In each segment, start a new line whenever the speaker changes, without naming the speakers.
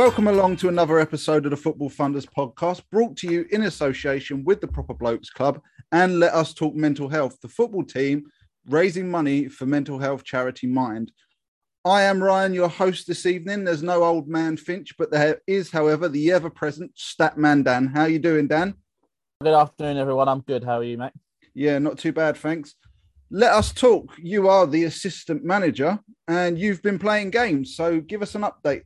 Welcome along to another episode of the Football Funders podcast, brought to you in association with the Proper Blokes Club and Let Us Talk Mental Health, the football team raising money for mental health charity Mind. I am Ryan, your host this evening. There's no old man Finch, but there is, however, the ever-present Statman Dan. How are you doing, Dan?
Good afternoon, everyone. I'm good. How are you, mate?
Yeah, not too bad, thanks. Let us talk. You are the assistant manager, and you've been playing games. So give us an update.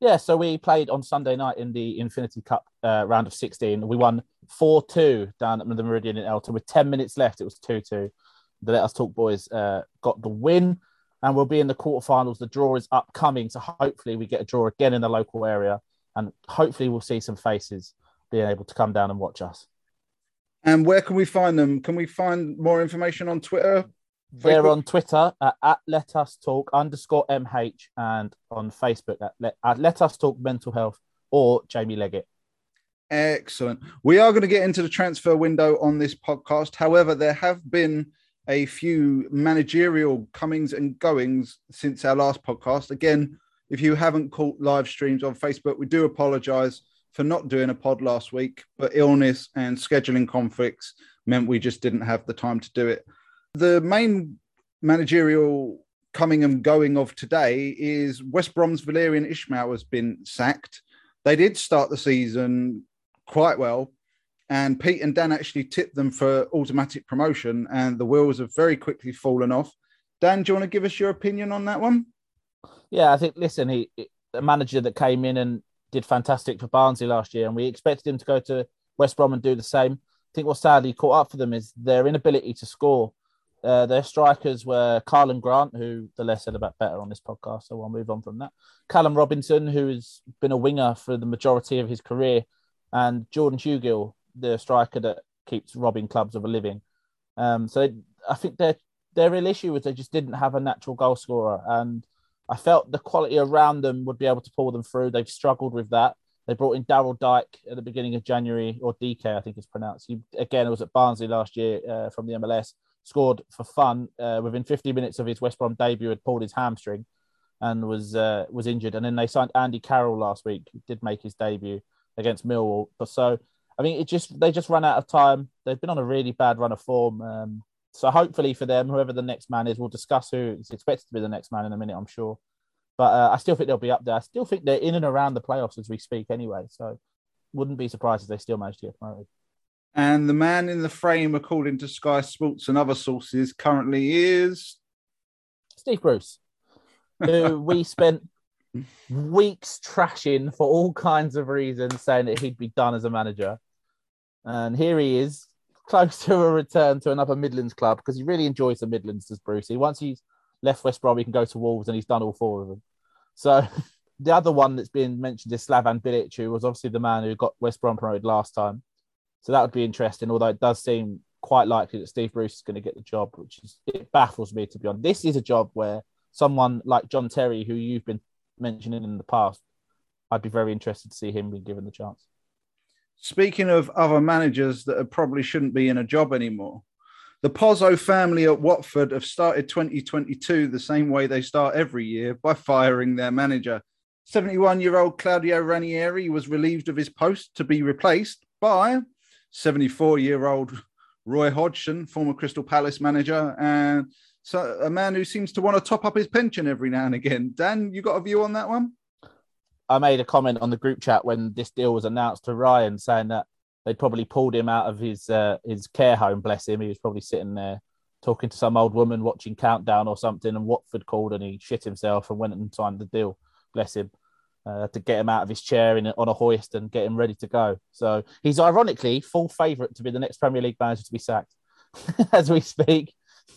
Yeah, so we played on Sunday night in the Infinity Cup uh, round of 16. We won 4 2 down at the Meridian in Elton with 10 minutes left. It was 2 2. The Let Us Talk boys uh, got the win, and we'll be in the quarterfinals. The draw is upcoming, so hopefully we get a draw again in the local area, and hopefully we'll see some faces being able to come down and watch us.
And where can we find them? Can we find more information on Twitter,
they're on Twitter at, at, Let Us Talk underscore MH and on Facebook at Let, at Let Us Talk Mental Health or Jamie Leggett.
Excellent. We are going to get into the transfer window on this podcast. However, there have been a few managerial comings and goings since our last podcast. Again, if you haven't caught live streams on Facebook, we do apologize for not doing a pod last week, but illness and scheduling conflicts meant we just didn't have the time to do it. The main managerial coming and going of today is West Brom's Valérien Ismaël has been sacked. They did start the season quite well, and Pete and Dan actually tipped them for automatic promotion, and the wheels have very quickly fallen off. Dan, do you want to give us your opinion on that one?
Yeah, I think listen, he the manager that came in and did fantastic for Barnsley last year, and we expected him to go to West Brom and do the same. I think what sadly caught up for them is their inability to score. Uh, their strikers were Karlan Grant, who the less said about better on this podcast, so I'll move on from that. Callum Robinson, who has been a winger for the majority of his career, and Jordan Hugill, the striker that keeps robbing clubs of a living. Um, so I think their their real issue was they just didn't have a natural goal scorer, and I felt the quality around them would be able to pull them through. They've struggled with that. They brought in Daryl Dike at the beginning of January, or DK, I think it's pronounced. He, again, it was at Barnsley last year uh, from the MLS scored for fun uh, within 50 minutes of his West Brom debut, had pulled his hamstring and was uh, was injured. And then they signed Andy Carroll last week, who did make his debut against Millwall. But so, I mean, it just they just run out of time. They've been on a really bad run of form. Um, so hopefully for them, whoever the next man is, we'll discuss who is expected to be the next man in a minute, I'm sure. But uh, I still think they'll be up there. I still think they're in and around the playoffs as we speak anyway. So wouldn't be surprised if they still manage to get promoted.
And the man in the frame, according to Sky Sports and other sources, currently is
Steve Bruce, who we spent weeks trashing for all kinds of reasons, saying that he'd be done as a manager. And here he is, close to a return to another Midlands club because he really enjoys the Midlands, does Brucey. Once he's left West Brom, he can go to Wolves and he's done all four of them. So the other one that's been mentioned is Slaven Bilic, who was obviously the man who got West Brom promoted last time. So that would be interesting, although it does seem quite likely that Steve Bruce is going to get the job, which is it baffles me to be honest. This is a job where someone like John Terry, who you've been mentioning in the past, I'd be very interested to see him being given the chance.
Speaking of other managers that probably shouldn't be in a job anymore, the Pozzo family at Watford have started 2022 the same way they start every year by firing their manager. 71 year old Claudio Ranieri was relieved of his post to be replaced by 74 year old Roy Hodgson, former Crystal Palace manager, and so a man who seems to want to top up his pension every now and again. Dan, you got a view on that one?
I made a comment on the group chat when this deal was announced to Ryan, saying that they'd probably pulled him out of his uh, his care home. Bless him, he was probably sitting there talking to some old woman watching Countdown or something, and Watford called and he shit himself and went and signed the deal. Bless him uh, to get him out of his chair in, on a hoist and get him ready to go. So he's ironically full favourite to be the next Premier League manager to be sacked as we speak.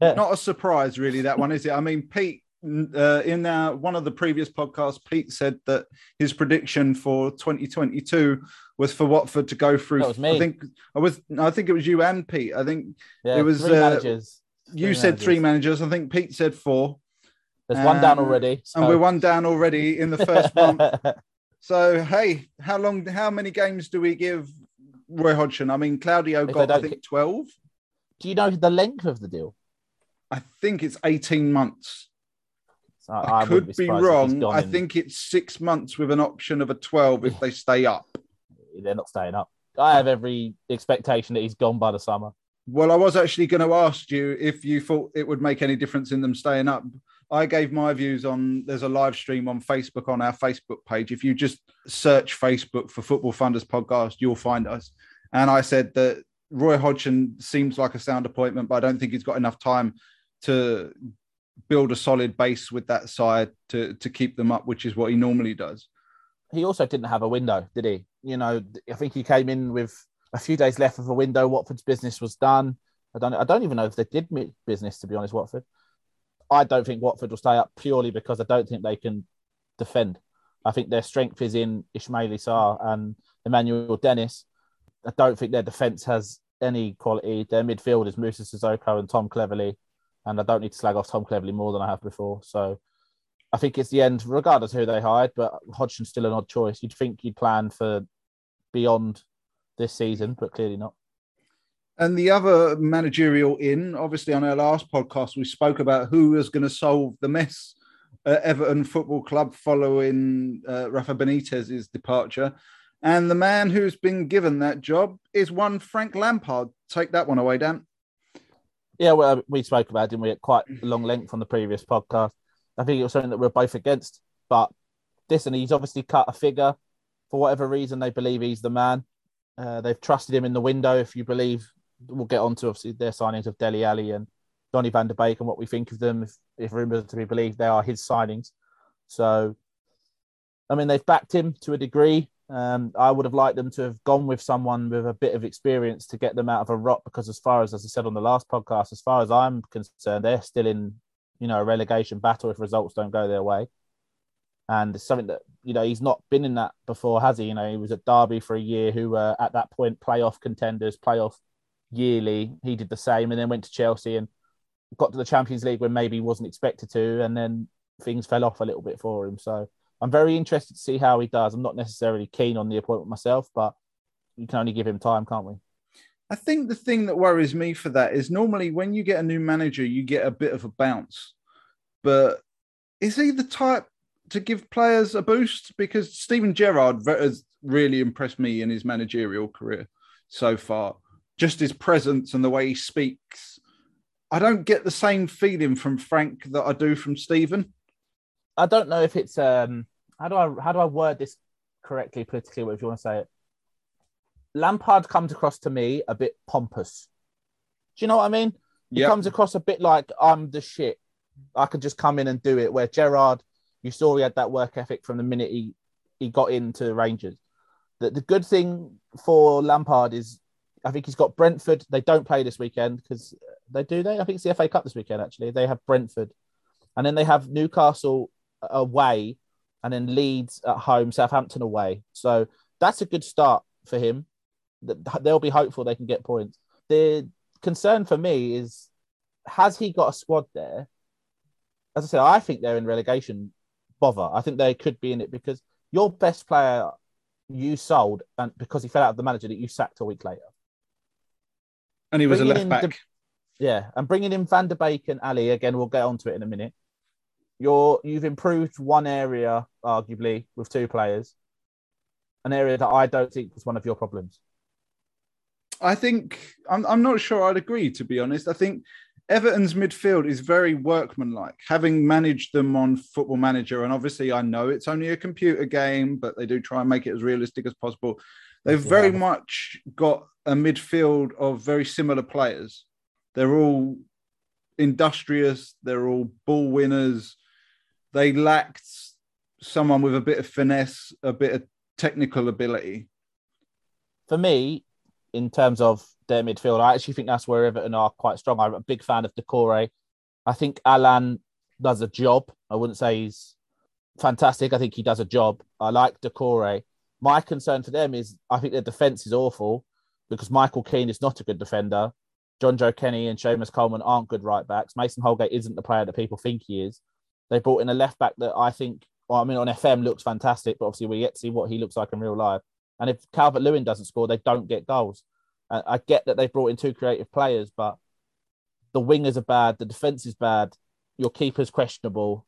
Not a surprise, really, that one, is it? I mean, Pete, uh, in uh, one of the previous podcasts, Pete said that his prediction for 2022 was for Watford to go through.
That was me.
I think I was. I think it was you and Pete. I think
yeah,
it was.
Three uh, managers.
You said three managers. I think Pete said four.
There's um, one down already.
So. And we're one down already in the first month. So hey, how long how many games do we give Roy Hodgson? I mean Claudio if got I think 12.
Do you know the length of the deal?
I think it's 18 months.
I,
I,
I
could be,
he's
wrong. I
in-
think it's six months with an option of a 12 if they stay up.
they're not staying up. I have every expectation that he's gone by the summer.
Well, I was actually going to ask you if you thought it would make any difference in them staying up. I gave my views on there's a live stream on Facebook on our Facebook page. If you just search Facebook for Football Funders podcast, you'll find us. And I said that Roy Hodgson seems like a sound appointment, but I don't think he's got enough time to build a solid base with that side to to keep them up, which is what he normally does.
He also didn't have a window, did he? You know, I think he came in with a few days left of a window. Watford's business was done. I don't. I don't even know if they did business. To be honest, Watford. I don't think Watford will stay up purely because I don't think they can defend. I think their strength is in Ismail Sarr and Emmanuel Dennis. I don't think their defence has any quality. Their midfield is Moussa Sissoko and Tom Cleverley, and I don't need to slag off Tom Cleverley more than I have before. So I think it's the end, regardless who they hired. But Hodgson's still an odd choice. You'd think you'd plan for beyond this season, but clearly not.
And the other managerial in, obviously, on our last podcast, we spoke about who was going to solve the mess at Everton Football Club following uh, Rafa Benitez's departure. And the man who's been given that job is one Frank Lampard. Take that one away, Dan.
Yeah, well, we spoke about, didn't we, at quite a long length on the previous podcast. I think it was something that we're both against. But listen, he's obviously cut a figure for whatever reason. They believe he's the man. Uh, they've trusted him in the window. If you believe, we'll get on to obviously their signings of Dele Alli and Donny van der Beek and what we think of them. If, if rumours to be believed, they are his signings. So, I mean, they've backed him to a degree. Um, I would have liked them to have gone with someone with a bit of experience to get them out of a rut because, as far as, as I said on the last podcast, as far as I'm concerned, they're still in, you know, a relegation battle if results don't go their way. And it's something that, you know, he's not been in that before, has he? You know, he was at Derby for a year, who were at that point playoff contenders, playoff yearly. He did the same and then went to Chelsea and got to the Champions League when maybe he wasn't expected to. And then things fell off a little bit for him. So, I'm very interested to see how he does. I'm not necessarily keen on the appointment myself, but you can only give him time, can't we?
I think the thing that worries me for that is normally when you get a new manager, you get a bit of a bounce. But is he the type to give players a boost? Because Steven Gerrard has really impressed me in his managerial career so far. Just his presence and the way he speaks. I don't get the same feeling from Frank that I do from Steven.
I don't know if it's um how do I how do I word this correctly politically, if you want to say it. Lampard comes across to me a bit pompous. Do you know what I mean? He
Yep.
comes across a bit like I'm the shit. I could just come in and do it. Where Gerrard, you saw he had that work ethic from the minute he, he got into Rangers. The, the good thing for Lampard is I think he's got Brentford. They don't play this weekend because uh, they do they. I think it's the FA Cup this weekend actually. They have Brentford, and then they have Newcastle away, and then Leeds at home, Southampton away. So that's a good start for him. Th- They'll be hopeful they can get points. The concern for me is has he got a squad there? As I said, I think they're in relegation bother. I think they could be in it because your best player you sold and because he fell out of the manager that you sacked a week later.
And he was a left back.
Yeah, and bringing in Van der Beek and Alli again, we'll get onto it in a minute. You're you've improved one area, arguably, with two players, an area that I don't think was one of your problems.
I think I'm, I'm not sure I'd agree, to be honest. I think Everton's midfield is very workmanlike, having managed them on Football Manager. And obviously, I know it's only a computer game, but they do try and make it as realistic as possible. They've
Yeah.
very much got a midfield of very similar players. They're all industrious, they're all ball winners. They lacked someone with a bit of finesse, a bit of technical ability.
For me, in terms of their midfield, I actually think that's where Everton are quite strong. I'm a big fan of Doucouré. I think Allan does a job. I wouldn't say he's fantastic. I think he does a job. I like Doucouré. My concern for them is I think their defense is awful because Michael Keane is not a good defender. Jonjoe Kenny and Seamus Coleman aren't good right backs. Mason Holgate isn't the player that people think he is. They brought in a left back that I think, well, I mean, on FM looks fantastic, but obviously we yet to see what he looks like in real life. And if Calvert Lewin doesn't score, they don't get goals. I get that they brought in two creative players, but the wingers are bad, the defense is bad, your keeper's questionable.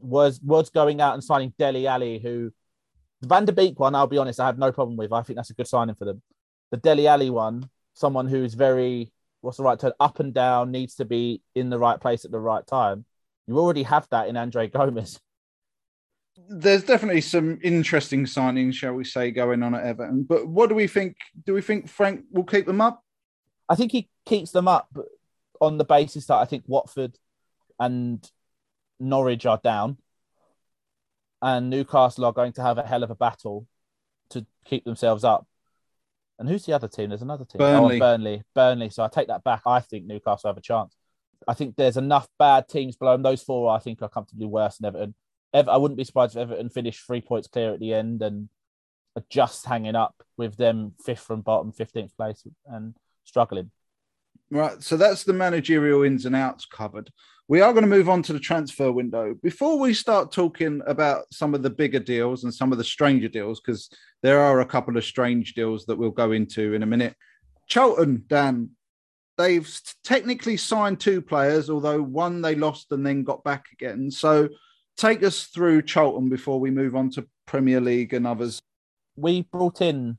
was was going out and signing Dele Alli, who the Van der Beek one, I'll be honest, I have no problem with. I think that's a good signing for them. The Dele Alli one, someone who's very what's the right term, up and down, needs to be in the right place at the right time. You already have that in Andre Gomes.
There's definitely some interesting signings, shall we say, going on at Everton. But what do we think? Do we think Frank will keep them up?
I think he keeps them up on the basis that I think Watford and Norwich are down, and Newcastle are going to have a hell of a battle to keep themselves up. And who's the other team? There's another team.
Oh, Burnley.
Oh, Burnley. Burnley. So I take that back. I think Newcastle have a chance. I think there's enough bad teams below them. Those four, I think, are comfortably worse than Everton. Ever, I wouldn't be surprised if Everton finished three points clear at the end and are just hanging up with them fifth from bottom, 15th place, and struggling.
Right. So that's the managerial ins and outs covered. We are going to move on to the transfer window. Before we start talking about some of the bigger deals and some of the stranger deals, because there are a couple of strange deals that we'll go into in a minute. Charlton, Dan, they've technically signed two players, although one they lost and then got back again. So take us through Charlton before we move on to Premier League and others.
We brought in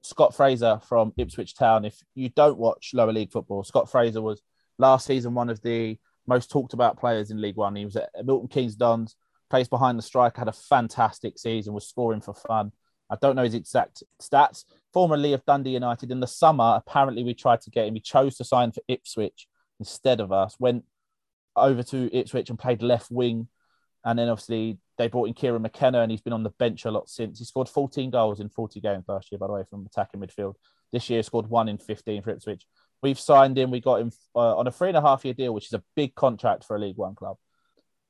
Scott Fraser from Ipswich Town. If you don't watch lower league football, Scott Fraser was last season one of the most talked about players in League One. He was at Milton Keynes Dons, plays behind the striker, had a fantastic season, was scoring for fun. I don't know his exact stats. Formerly of Dundee United in the summer, apparently we tried to get him. He chose to sign for Ipswich instead of us. Went over to Ipswich and played left wing, and then obviously they brought in Kieran McKenna, and he's been on the bench a lot since. He scored 14 goals in 40 games last year, by the way, from attacking midfield. This year, scored one in 15 for Ipswich. We've signed him. We got him uh, on a three and a half year deal, which is a big contract for a League One club.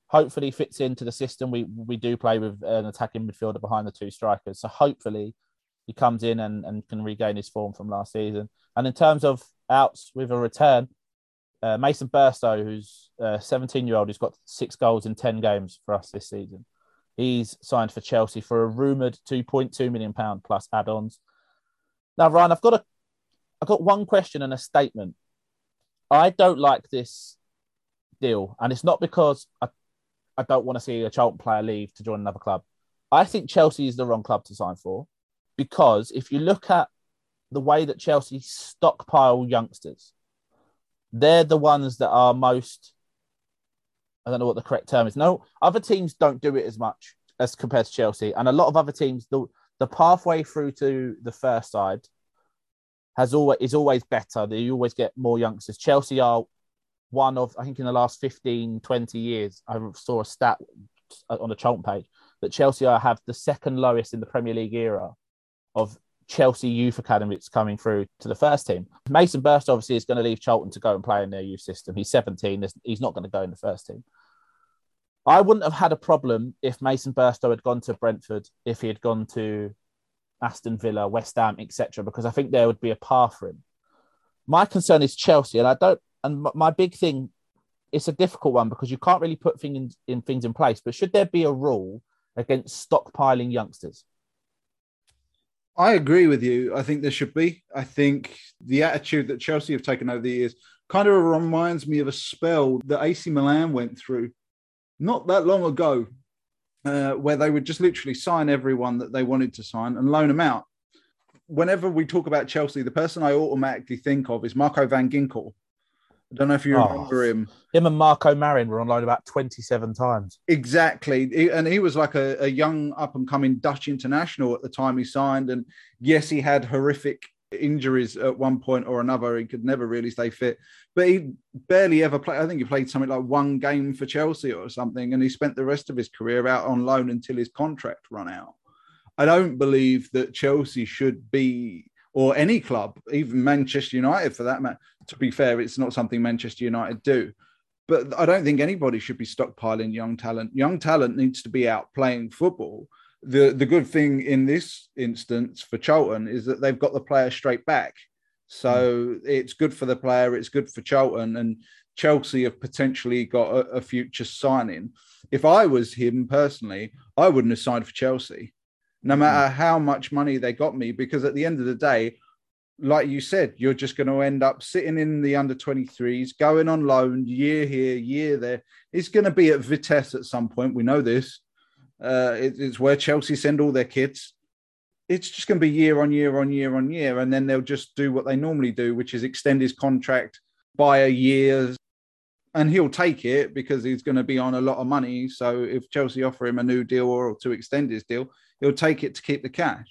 Hopefully, fits into the system. We we do play with an attacking midfielder behind the two strikers, so hopefully he comes in and, and can regain his form from last season. And in terms of outs with a return, uh, Mason Burstow, who's a 17 year old, who's got six goals in 10 games for us this season. He's signed for Chelsea for a rumored 2.2 million pound plus add-ons. Now, Ryan, I've got a, I've got one question and a statement. I don't like this deal, and it's not because I, I don't want to see a Charlton player leave to join another club. I think Chelsea is the wrong club to sign for because if you look at the way that Chelsea stockpile youngsters, they're the ones that are most I don't know what the correct term is. No, other teams don't do it as much as compared to Chelsea, and a lot of other teams the the pathway through to the first side has always is always better. They always get more youngsters. Chelsea are one of I think in the last 15, 20 years, I saw a stat on the Charlton page that Chelsea are, have the second lowest in the Premier League era of Chelsea youth academies coming through to the first team. Mason Burst obviously is going to leave Charlton to go and play in their youth system. He's 17. He's not going to go in the first team. I wouldn't have had a problem if Mason Burstow had gone to Brentford, if he had gone to Aston Villa, West Ham, etc., because I think there would be a path for him. My concern is Chelsea, and I don't. And my big thing, it's a difficult one because you can't really put things in, in things in place. But should there be a rule against stockpiling youngsters?
I agree with you. I think there should be. I think the attitude that Chelsea have taken over the years kind of reminds me of a spell that AC Milan went through not that long ago, uh, where they would just literally sign everyone that they wanted to sign and loan them out. Whenever we talk about Chelsea, the person I automatically think of is Marco van Ginkel. I don't know if you
Oh.
remember him.
Him and Marko Marin were on loan about 27 times.
Exactly. And he was like a, a young up and coming Dutch international at the time he signed. And yes, he had horrific injuries at one point or another. He could never really stay fit, but he barely ever played. I think he played something like one game for Chelsea or something. And he spent the rest of his career out on loan until his contract run out. I don't believe that Chelsea should be, or any club, even Manchester United for that matter. To be fair, it's not something Manchester United do but I don't think anybody should be stockpiling young talent. Young talent needs to be out playing football. The the good thing in this instance for Charlton is that they've got the player straight back. So hmm. it's good for the player, it's good for Charlton, and Chelsea have potentially got a, a future signing. If I was him personally, I wouldn't have signed for Chelsea, no hmm. matter how much money they got me, because at the end of the day, like you said, you're just going to end up sitting in the under 23s, going on loan year here, year there. It's going to be at Vitesse at some point. We know this. Uh, it, it's where Chelsea send all their kids. It's just going to be year on year on year on year. And then they'll just do what they normally do, which is extend his contract by a year. And he'll take it because he's going to be on a lot of money. So if Chelsea offer him a new deal or to extend his deal, he'll take it to keep the cash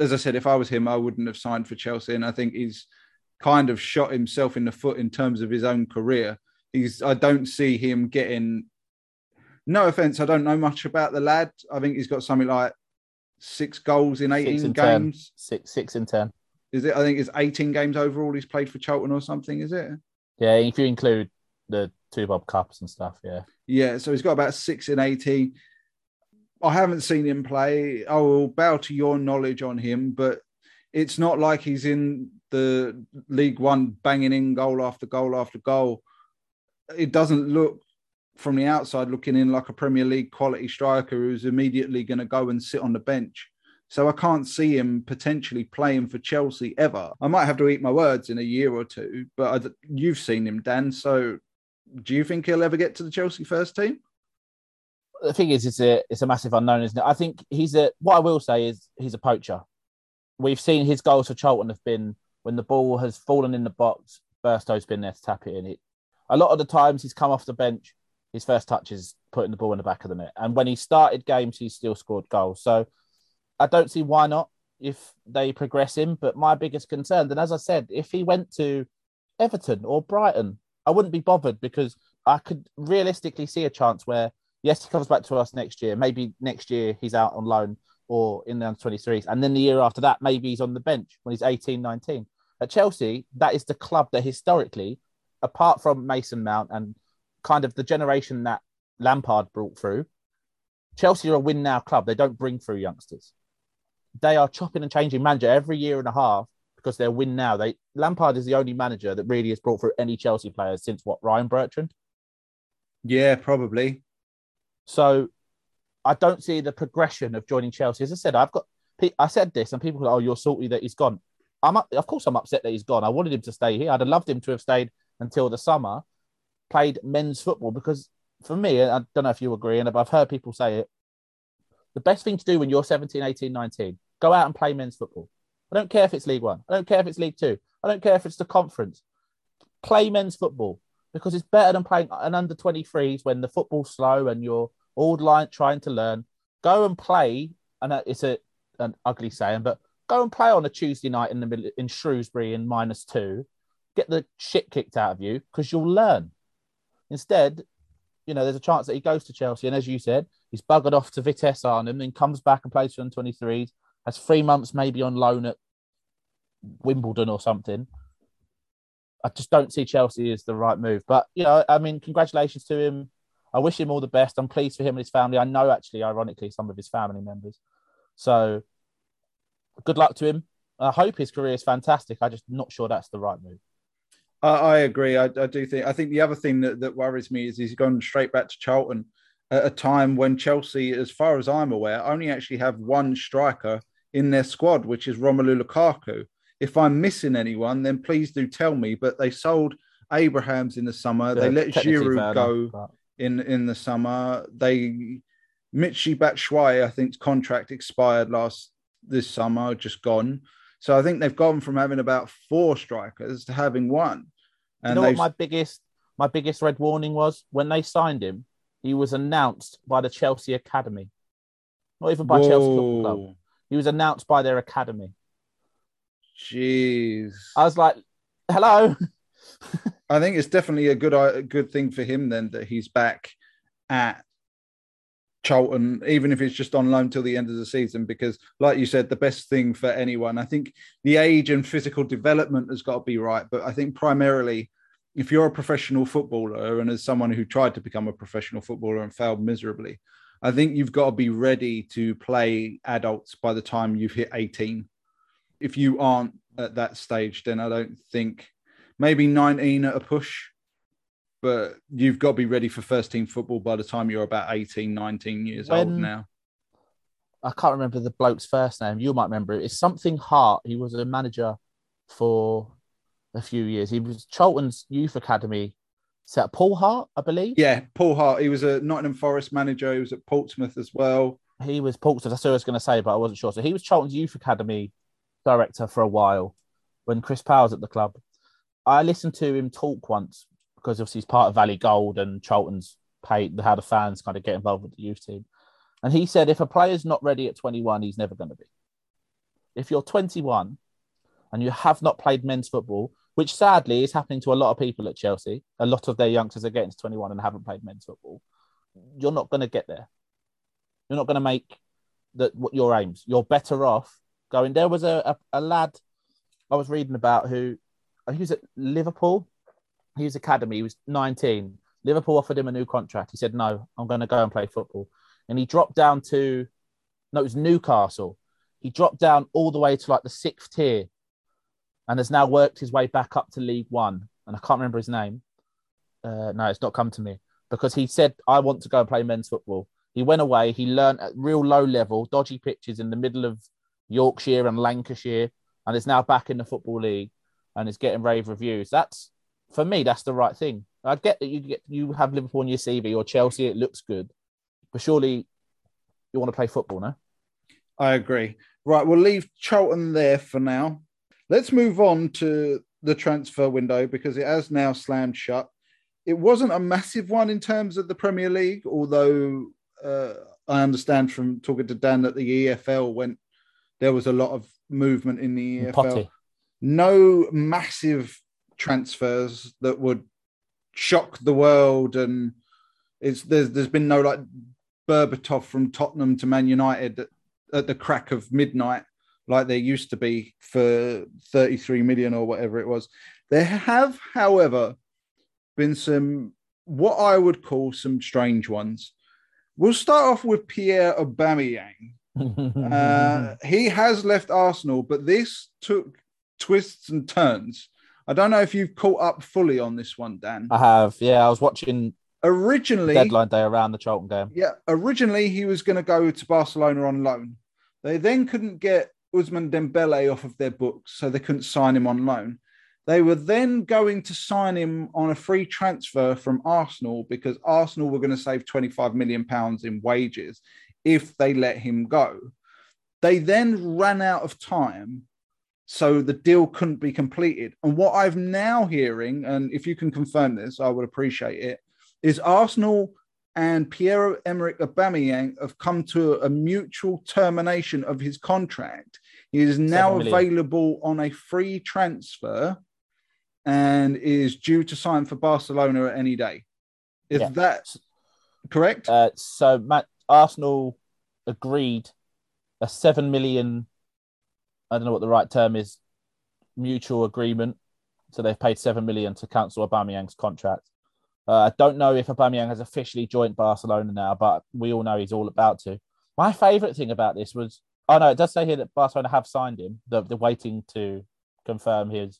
as I said, if I was him, I wouldn't have signed for Chelsea. And I think he's kind of shot himself in the foot in terms of his own career. He's I don't see him getting no offense, I don't know much about the lad. I think he's got something like six goals in 18 games.
10. Six six in ten.
Is it? I think it's 18 games overall he's played for Charlton or something, is it?
Yeah, if you include the two Bob Cups and stuff, yeah.
Yeah, so he's got about six in 18. I haven't seen him play. I will bow to your knowledge on him, but it's not like he's in the League One banging in goal after goal after goal. It doesn't look from the outside looking in like a Premier League quality striker who's immediately going to go and sit on the bench. So I can't see him potentially playing for Chelsea ever. I might have to eat my words in a year or two, but I, you've seen him, Dan. So do you think he'll ever get to the Chelsea first team?
the thing is, it's a it's a massive unknown, isn't it? I think he's a. What I will say is he's a poacher. We've seen his goals for Charlton have been when the ball has fallen in the box. Burstow's been there to tap it in. It a lot of the times he's come off the bench. His first touch is putting the ball in the back of the net, and when he started games, he still scored goals. So I don't see why not if they progress him. But my biggest concern, and as I said, if he went to Everton or Brighton, I wouldn't be bothered because I could realistically see a chance where Yes, he comes back to us next year. Maybe next year he's out on loan or in the under 23s. And then the year after that, maybe he's on the bench when he's 18, 19. At Chelsea, that is the club that historically, apart from Mason Mount and kind of the generation that Lampard brought through, Chelsea are a win now club. They don't bring through youngsters. They are chopping and changing manager every year and a half because they're win now. They Lampard is the only manager that really has brought through any Chelsea players since what Ryan Bertrand.
Yeah, probably.
So I don't see the progression of joining Chelsea. As I said, I've got I said this, and people go, "Oh, you're salty that he's gone." I'm of course I'm upset that he's gone. I wanted him to stay here. I'd have loved him to have stayed until the summer, played men's football because for me, I don't know if you agree, and I've heard people say it. The best thing to do when you're 17, 18, 19, go out and play men's football. I don't care if it's League One. I don't care if it's League Two. I don't care if it's the conference. Play men's football because it's better than playing an under 23s when the football's slow and you're all line, trying to learn. Go and play, and it's a an ugly saying, but go and play on a Tuesday night in the middle in Shrewsbury in minus two. Get the shit kicked out of you because you'll learn. Instead, you know, there's a chance that he goes to Chelsea, and as you said, he's buggered off to Vitesse Arnhem, then comes back and plays for the 23s, has three months maybe on loan at Wimbledon or something. I just don't see Chelsea as the right move. But you know, I mean, congratulations to him. I wish him all the best. I'm pleased for him and his family. I know, actually, ironically, some of his family members. So good luck to him. I hope his career is fantastic. I'm just not sure that's the right move.
I, I agree. I, I, do think. I think the other thing that, that worries me is he's gone straight back to Charlton at a time when Chelsea, as far as I'm aware, only actually have one striker in their squad, which is Romelu Lukaku. If I'm missing anyone, then please do tell me. But they sold Abrahams in the summer. Yeah, they let Giroud go. But in in the summer. They Michy Batshuayi, I think's contract expired last this summer, just gone. So I think they've gone from having about four strikers to having one.
And you know what my biggest my biggest red warning was when they signed him, he was announced by the Chelsea Academy. Not even by Whoa. Chelsea Football Club. He was announced by their academy.
Jeez.
I was like, hello.
I think it's definitely a good a good thing for him then that he's back at Charlton, even if it's just on loan till the end of the season, because like you said, the best thing for anyone, I think the age and physical development has got to be right. But I think primarily, if you're a professional footballer and as someone who tried to become a professional footballer and failed miserably, I think you've got to be ready to play adults by the time you've hit 18. If you aren't at that stage, then I don't think maybe 19 at a push, but you've got to be ready for first team football by the time you're about 18, 19 years when, old now.
I can't remember the bloke's first name. You might remember it. It's something Hart. He was a manager for a few years. He was Charlton's youth academy. Set up Paul Hart, I believe.
Yeah, Paul Hart. He was a Nottingham Forest manager. He was at Portsmouth as well.
He was Portsmouth. That's what I was going to say, but I wasn't sure. So he was Charlton's youth academy director for a while when Chris Powell's at the club. I listened to him talk once because obviously he's part of Valley Gold and Charlton's paid how the fans kind of get involved with the youth team. And he said if a player's not ready at 21, he's never going to be. If you're 21 and you have not played men's football, which sadly is happening to a lot of people at Chelsea. A lot of their youngsters are getting to 21 and haven't played men's football. You're not going to get there. You're not going to make that what your aims. You're better off going. There was a, a, a lad I was reading about who he was at Liverpool. Was academy. He was 19. Liverpool offered him a new contract. He said, "No, I'm going to go and play football." And he dropped down to no, it was Newcastle. He dropped down all the way to like the sixth tier and has now worked his way back up to League One. And I can't remember his name. Uh, no, it's not come to me because he said, I want to go and play men's football. He went away, he learned at real low level, dodgy pitches in the middle of Yorkshire and Lancashire, and is now back in the Football League and is getting rave reviews. That's, for me, that's the right thing. I get that you get you have Liverpool on your CV or Chelsea, it looks good, but surely you want to play football, no?
I agree. Right, we'll leave Charlton there for now. Let's move on to the transfer window because it has now slammed shut. It wasn't a massive one in terms of the Premier League, although uh, I understand from talking to Dan that the EFL went, there was a lot of movement in the EFL.
Potty.
No massive transfers that would shock the world, and it's there's there's been no like Berbatov from Tottenham to Man United at, at the crack of midnight like there used to be for 33 million or whatever it was. There have, however, been some what I would call some strange ones. We'll start off with Pierre Aubameyang. uh, he has left Arsenal, but this took twists and turns. I don't know if you've caught up fully on this one, Dan.
I have. Yeah, I was watching
originally
deadline day around the Charlton game.
Yeah, originally he was going to go to Barcelona on loan. They then couldn't get Ousmane Dembele off of their books, so they couldn't sign him on loan. They were then going to sign him on a free transfer from Arsenal because Arsenal were going to save 25 million pounds in wages if they let him go. They then ran out of time, so the deal couldn't be completed. And what I'm now hearing, and if you can confirm this, I would appreciate it, is Arsenal and Pierre Emerick Aubameyang have come to a mutual termination of his contract. He is now available on a free transfer and is due to sign for Barcelona at any day. Is yeah. that correct?
Uh, so Matt, Arsenal agreed a seven million. I don't know what the right term is. Mutual agreement. So they've paid seven million to cancel Aubameyang's contract. Uh, I don't know if Aubameyang has officially joined Barcelona now, but we all know he's all about to. My favourite thing about this was, oh no, it does say here that Barcelona have signed him. They're, they're waiting to confirm his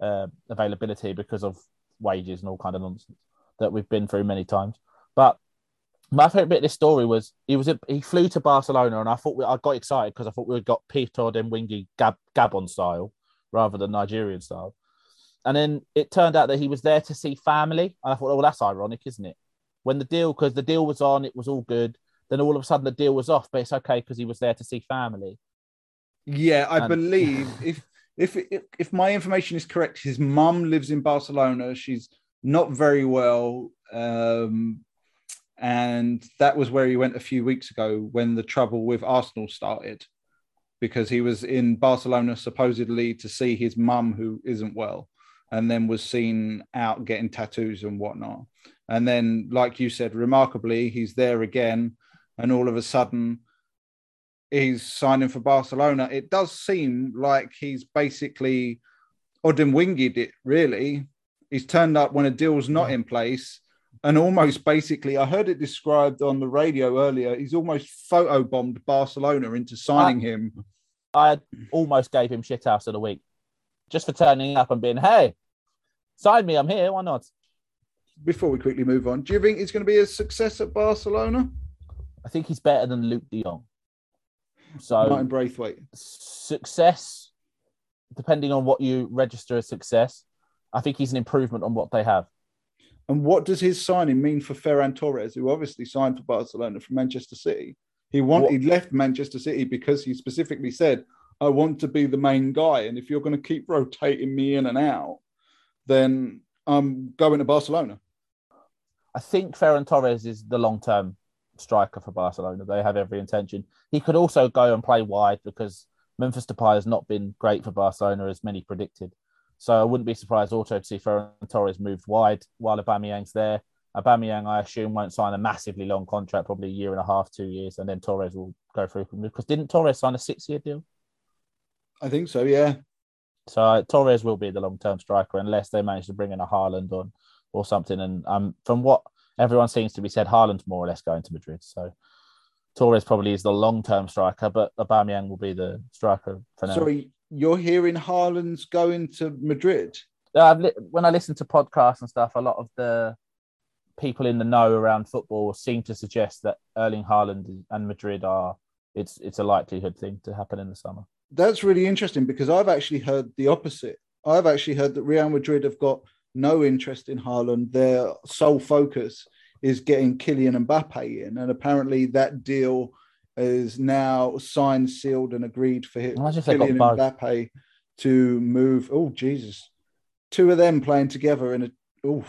uh, availability because of wages and all kind of nonsense that we've been through many times. But my favourite bit of this story was he was he flew to Barcelona, and I thought we, I got excited because I thought we got Peter Odemwingie Gab, Gabon style rather than Nigerian style. And then it turned out that he was there to see family. And I thought, oh, well, that's ironic, isn't it? When the deal, because the deal was on, it was all good. Then all of a sudden the deal was off, but it's okay because he was there to see family.
Yeah, I and... believe if if if my information is correct, his mum lives in Barcelona. She's not very well, um, and that was where he went a few weeks ago when the trouble with Arsenal started, because he was in Barcelona supposedly to see his mum who isn't well and then was seen out getting tattoos and whatnot. And then, like you said, remarkably, he's there again, and all of a sudden, he's signing for Barcelona. It does seem like he's basically Odemwingied it, really. He's turned up when a deal's not in place, and almost basically, I heard it described on the radio earlier. He's almost photobombed Barcelona into signing I, him.
I almost gave him shit house of the week just for turning up and being, hey, sign me, I'm here. Why not?
Before we quickly move on, do you think he's going to be a success at Barcelona?
I think he's better than Luuk de Jong. So
Martin Braithwaite.
Success depending on what you register as success, I think he's an improvement on what they have.
And what does his signing mean for Ferran Torres, who obviously signed for Barcelona from Manchester City? He wanted he left Manchester City because he specifically said, "I want to be the main guy, and if you're going to keep rotating me in and out, then I'm going to Barcelona."
I think Ferran Torres is the long term striker for Barcelona. They have every intention. He could also go and play wide because Memphis Depay has not been great for Barcelona as many predicted. So I wouldn't be surprised also to see Ferran Torres moved wide while Aubameyang's there. Aubameyang, I assume, won't sign a massively long contract, probably a year and a half, two years, and then Torres will go through. Because didn't Torres sign a six-year deal?
I think so. Yeah.
So uh, Torres will be the long-term striker unless they manage to bring in a Haaland on or something. And um, from what everyone seems to be said, Haaland's more or less going to Madrid. So Torres probably is the long-term striker, but Aubameyang will be the striker for now.
Sorry, you're hearing Haaland's going to Madrid.
Uh, li- when I listen to podcasts and stuff, a lot of the people in the know around football seem to suggest that Erling Haaland and Madrid are it's it's a likelihood thing to happen in the summer.
That's really interesting because I've actually heard the opposite. I've actually heard that Real Madrid have got no interest in Haaland. Their sole focus is getting Kylian Mbappe in, and apparently that deal is now signed, sealed, and agreed for him,
Imagine if they got
Kylian. Mbappe to move. Oh Jesus, two of them playing together in a. Oh,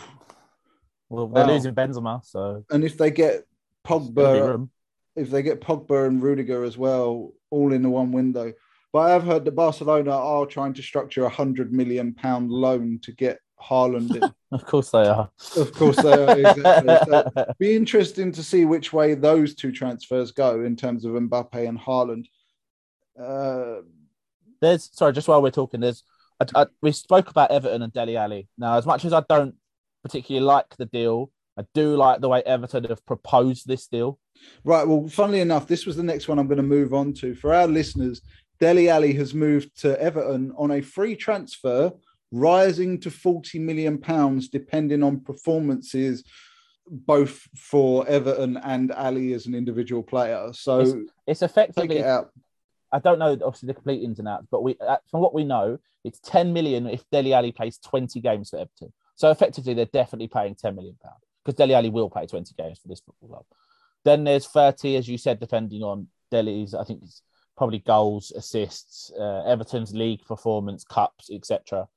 Well, they're
Wow.
losing Benzema, so
and if they get Pogba, if they get Pogba and Rudiger as well, all in the one window. But I have heard that Barcelona are trying to structure a hundred million pound loan to get Haaland.
Of course they are.
of course, they are. Exactly. So be interesting to see which way those two transfers go in terms of Mbappe and Haaland. Uh,
there's sorry, just while we're talking, there's I, I, we spoke about Everton and Dele Alli. Now, as much as I don't particularly like the deal, I do like the way Everton have proposed this deal.
Right. Well, funnily enough, this was the next one I'm going to move on to. For our listeners, Dele Alli has moved to Everton on a free transfer, rising to 40 million pounds, depending on performances, both for Everton and Alli as an individual player. So
It's
take
effectively
it out.
I don't know obviously the complete ins and outs, but we uh, from what we know, it's 10 million if Dele Alli plays 20 games for Everton. So effectively, they're definitely paying 10 million pounds because Dele Alli will play 20 games for this football club. Then there's 30, as you said, depending on Dele's. I think it's probably goals, assists, uh, Everton's league performance, cups, etc.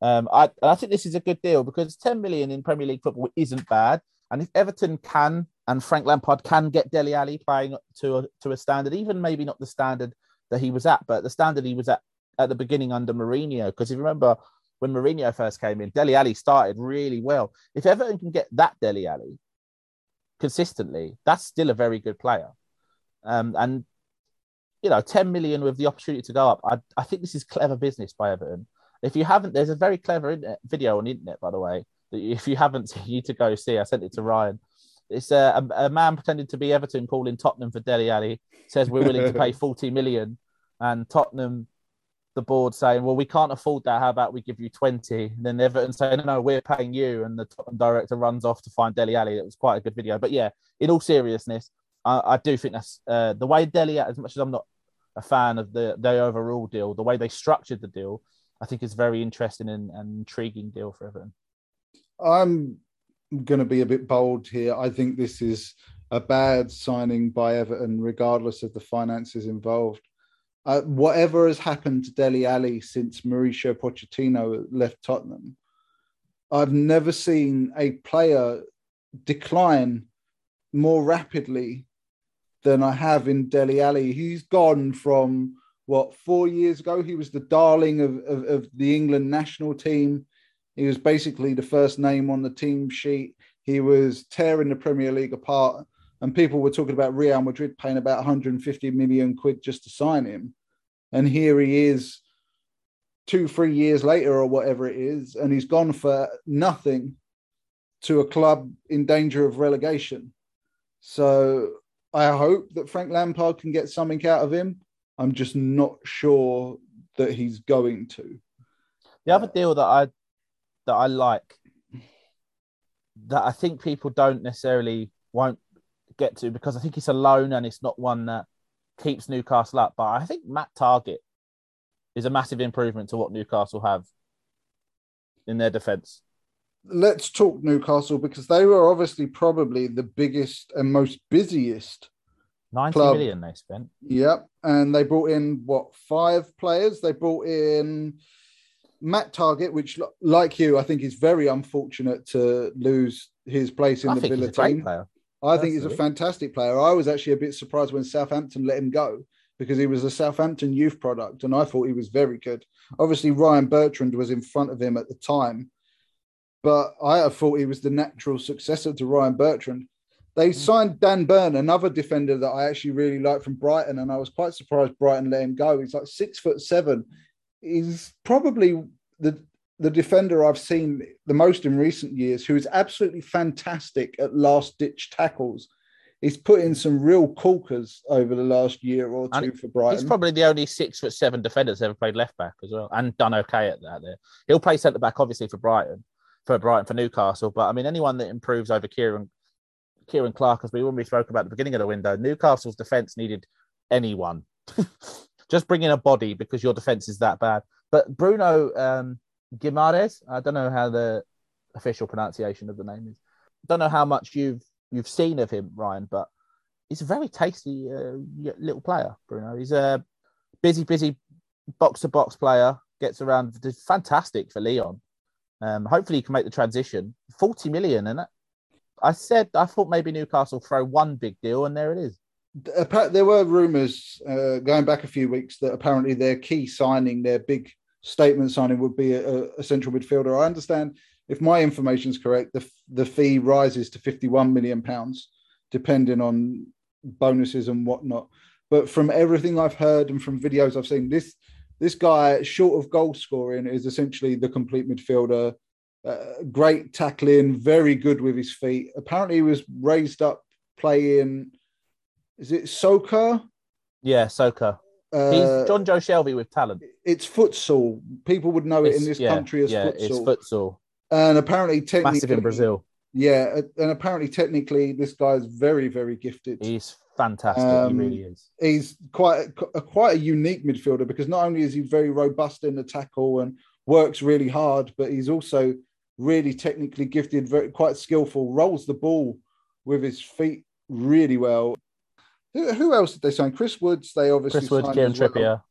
Um, I, I think this is a good deal because 10 million in Premier League football isn't bad. And if Everton can and Frank Lampard can get Dele Alli playing to a, to a standard, even maybe not the standard that he was at, but the standard he was at at the beginning under Mourinho. Because if you remember when Mourinho first came in, Dele Alli started really well. If Everton can get that Dele Alli consistently, that's still a very good player. Um, and you know, 10 million with the opportunity to go up. I, I think this is clever business by Everton. If you haven't, there's a very clever internet, video on the internet, by the way, that if you haven't, you need to go see. I sent it to Ryan. It's a, a, a man pretending to be Everton calling Tottenham for Dele Alli, says we're willing to pay 40 million, and Tottenham, the board saying, well, we can't afford that. How about we give you 20? And then Everton saying, no, no, we're paying you. And the Tottenham director runs off to find Dele Alli. It was quite a good video. But yeah, in all seriousness, I, I do think that's uh, the way Dele, as much as I'm not a fan of the, the overall deal, the way they structured the deal, I think is very interesting and, and intriguing deal for Everton.
I'm going to be a bit bold here. I think this is a bad signing by Everton, regardless of the finances involved. Uh, whatever has happened to Dele Alli since Mauricio Pochettino left Tottenham, I've never seen a player decline more rapidly than I have in Dele Alli. He's gone from what four years ago, he was the darling of, of, of the England national team. He was basically the first name on the team sheet. He was tearing the Premier League apart, and people were talking about Real Madrid paying about 150 million quid just to sign him. And here he is, two, three years later, or whatever it is, and he's gone for nothing to a club in danger of relegation. So I hope that Frank Lampard can get something out of him. I'm just not sure that he's going to.
The other deal that I that I like that I think people don't necessarily won't get to because I think it's a loan and it's not one that keeps Newcastle up. But I think Matt Targett is a massive improvement to what Newcastle have in their defence.
Let's talk Newcastle because they were obviously probably the biggest and most busiest.
Ninety
Club.
million they spent.
Yep. And they brought in what, five players? They brought in Matt Targett, which, like you, I think is very unfortunate to lose his place in
I
the Villa
he's a great
team.
player.
I think he's a fantastic player. I was actually a bit surprised when Southampton let him go because he was a Southampton youth product, and I thought he was very good. Obviously, Ryan Bertrand was in front of him at the time, but I thought he was the natural successor to Ryan Bertrand. They mm. signed Dan Burn, another defender that I actually really like from Brighton, and I was quite surprised Brighton let him go. He's like six foot seven. He's probably the the defender I've seen the most in recent years, who is absolutely fantastic at last ditch tackles. He's put in mm. some real corkers over the last year or
And
two for Brighton.
He's probably the only six foot seven defender that's ever played left back as well, and done okay at that. There, he'll play centre back obviously for Brighton, for Brighton for Newcastle. But I mean, anyone that improves over Ciaran, Ciaran Clark, as we when we spoke about the beginning of the window, Newcastle's defence needed anyone. Just bring in a body because your defence is that bad. But Bruno um, Guimaraes, I don't know how the official pronunciation of the name is. Don't know how much you've you've seen of him, Ryan, but he's a very tasty uh, little player. Bruno, he's a busy, busy box to box player. Gets around, fantastic for Lyon. Um, hopefully, he can make the transition. Forty million, and that- I said I thought maybe Newcastle throw one big deal, and there it is.
There were rumours uh, going back a few weeks that apparently their key signing, their big statement signing, would be a, a central midfielder. I understand if my information is correct, the the fee rises to fifty one million pounds, depending on bonuses and whatnot. But from everything I've heard and from videos I've seen, this this guy, short of goal scoring, is essentially the complete midfielder. Uh, great tackling, very good with his feet. Apparently, he was raised up playing. Is it soccer?
Yeah, Soka.
Uh,
He's Jonjo Shelvey with talent.
it's futsal. People would know it in this
yeah,
country as
yeah,
futsal.
it's futsal.
and apparently, technically,
Massive in Brazil.
Yeah, and apparently, technically, this guy's very, very gifted.
He's fantastic.
Um,
he really is.
He's quite a, quite a unique midfielder because not only is he very robust in the tackle and works really hard, but he's also really technically gifted, very quite skillful. Rolls the ball with his feet really well. Who, who else did they sign? Chris Woods. They obviously
Chris Wood,
signed
Kieran
well.
Trippier.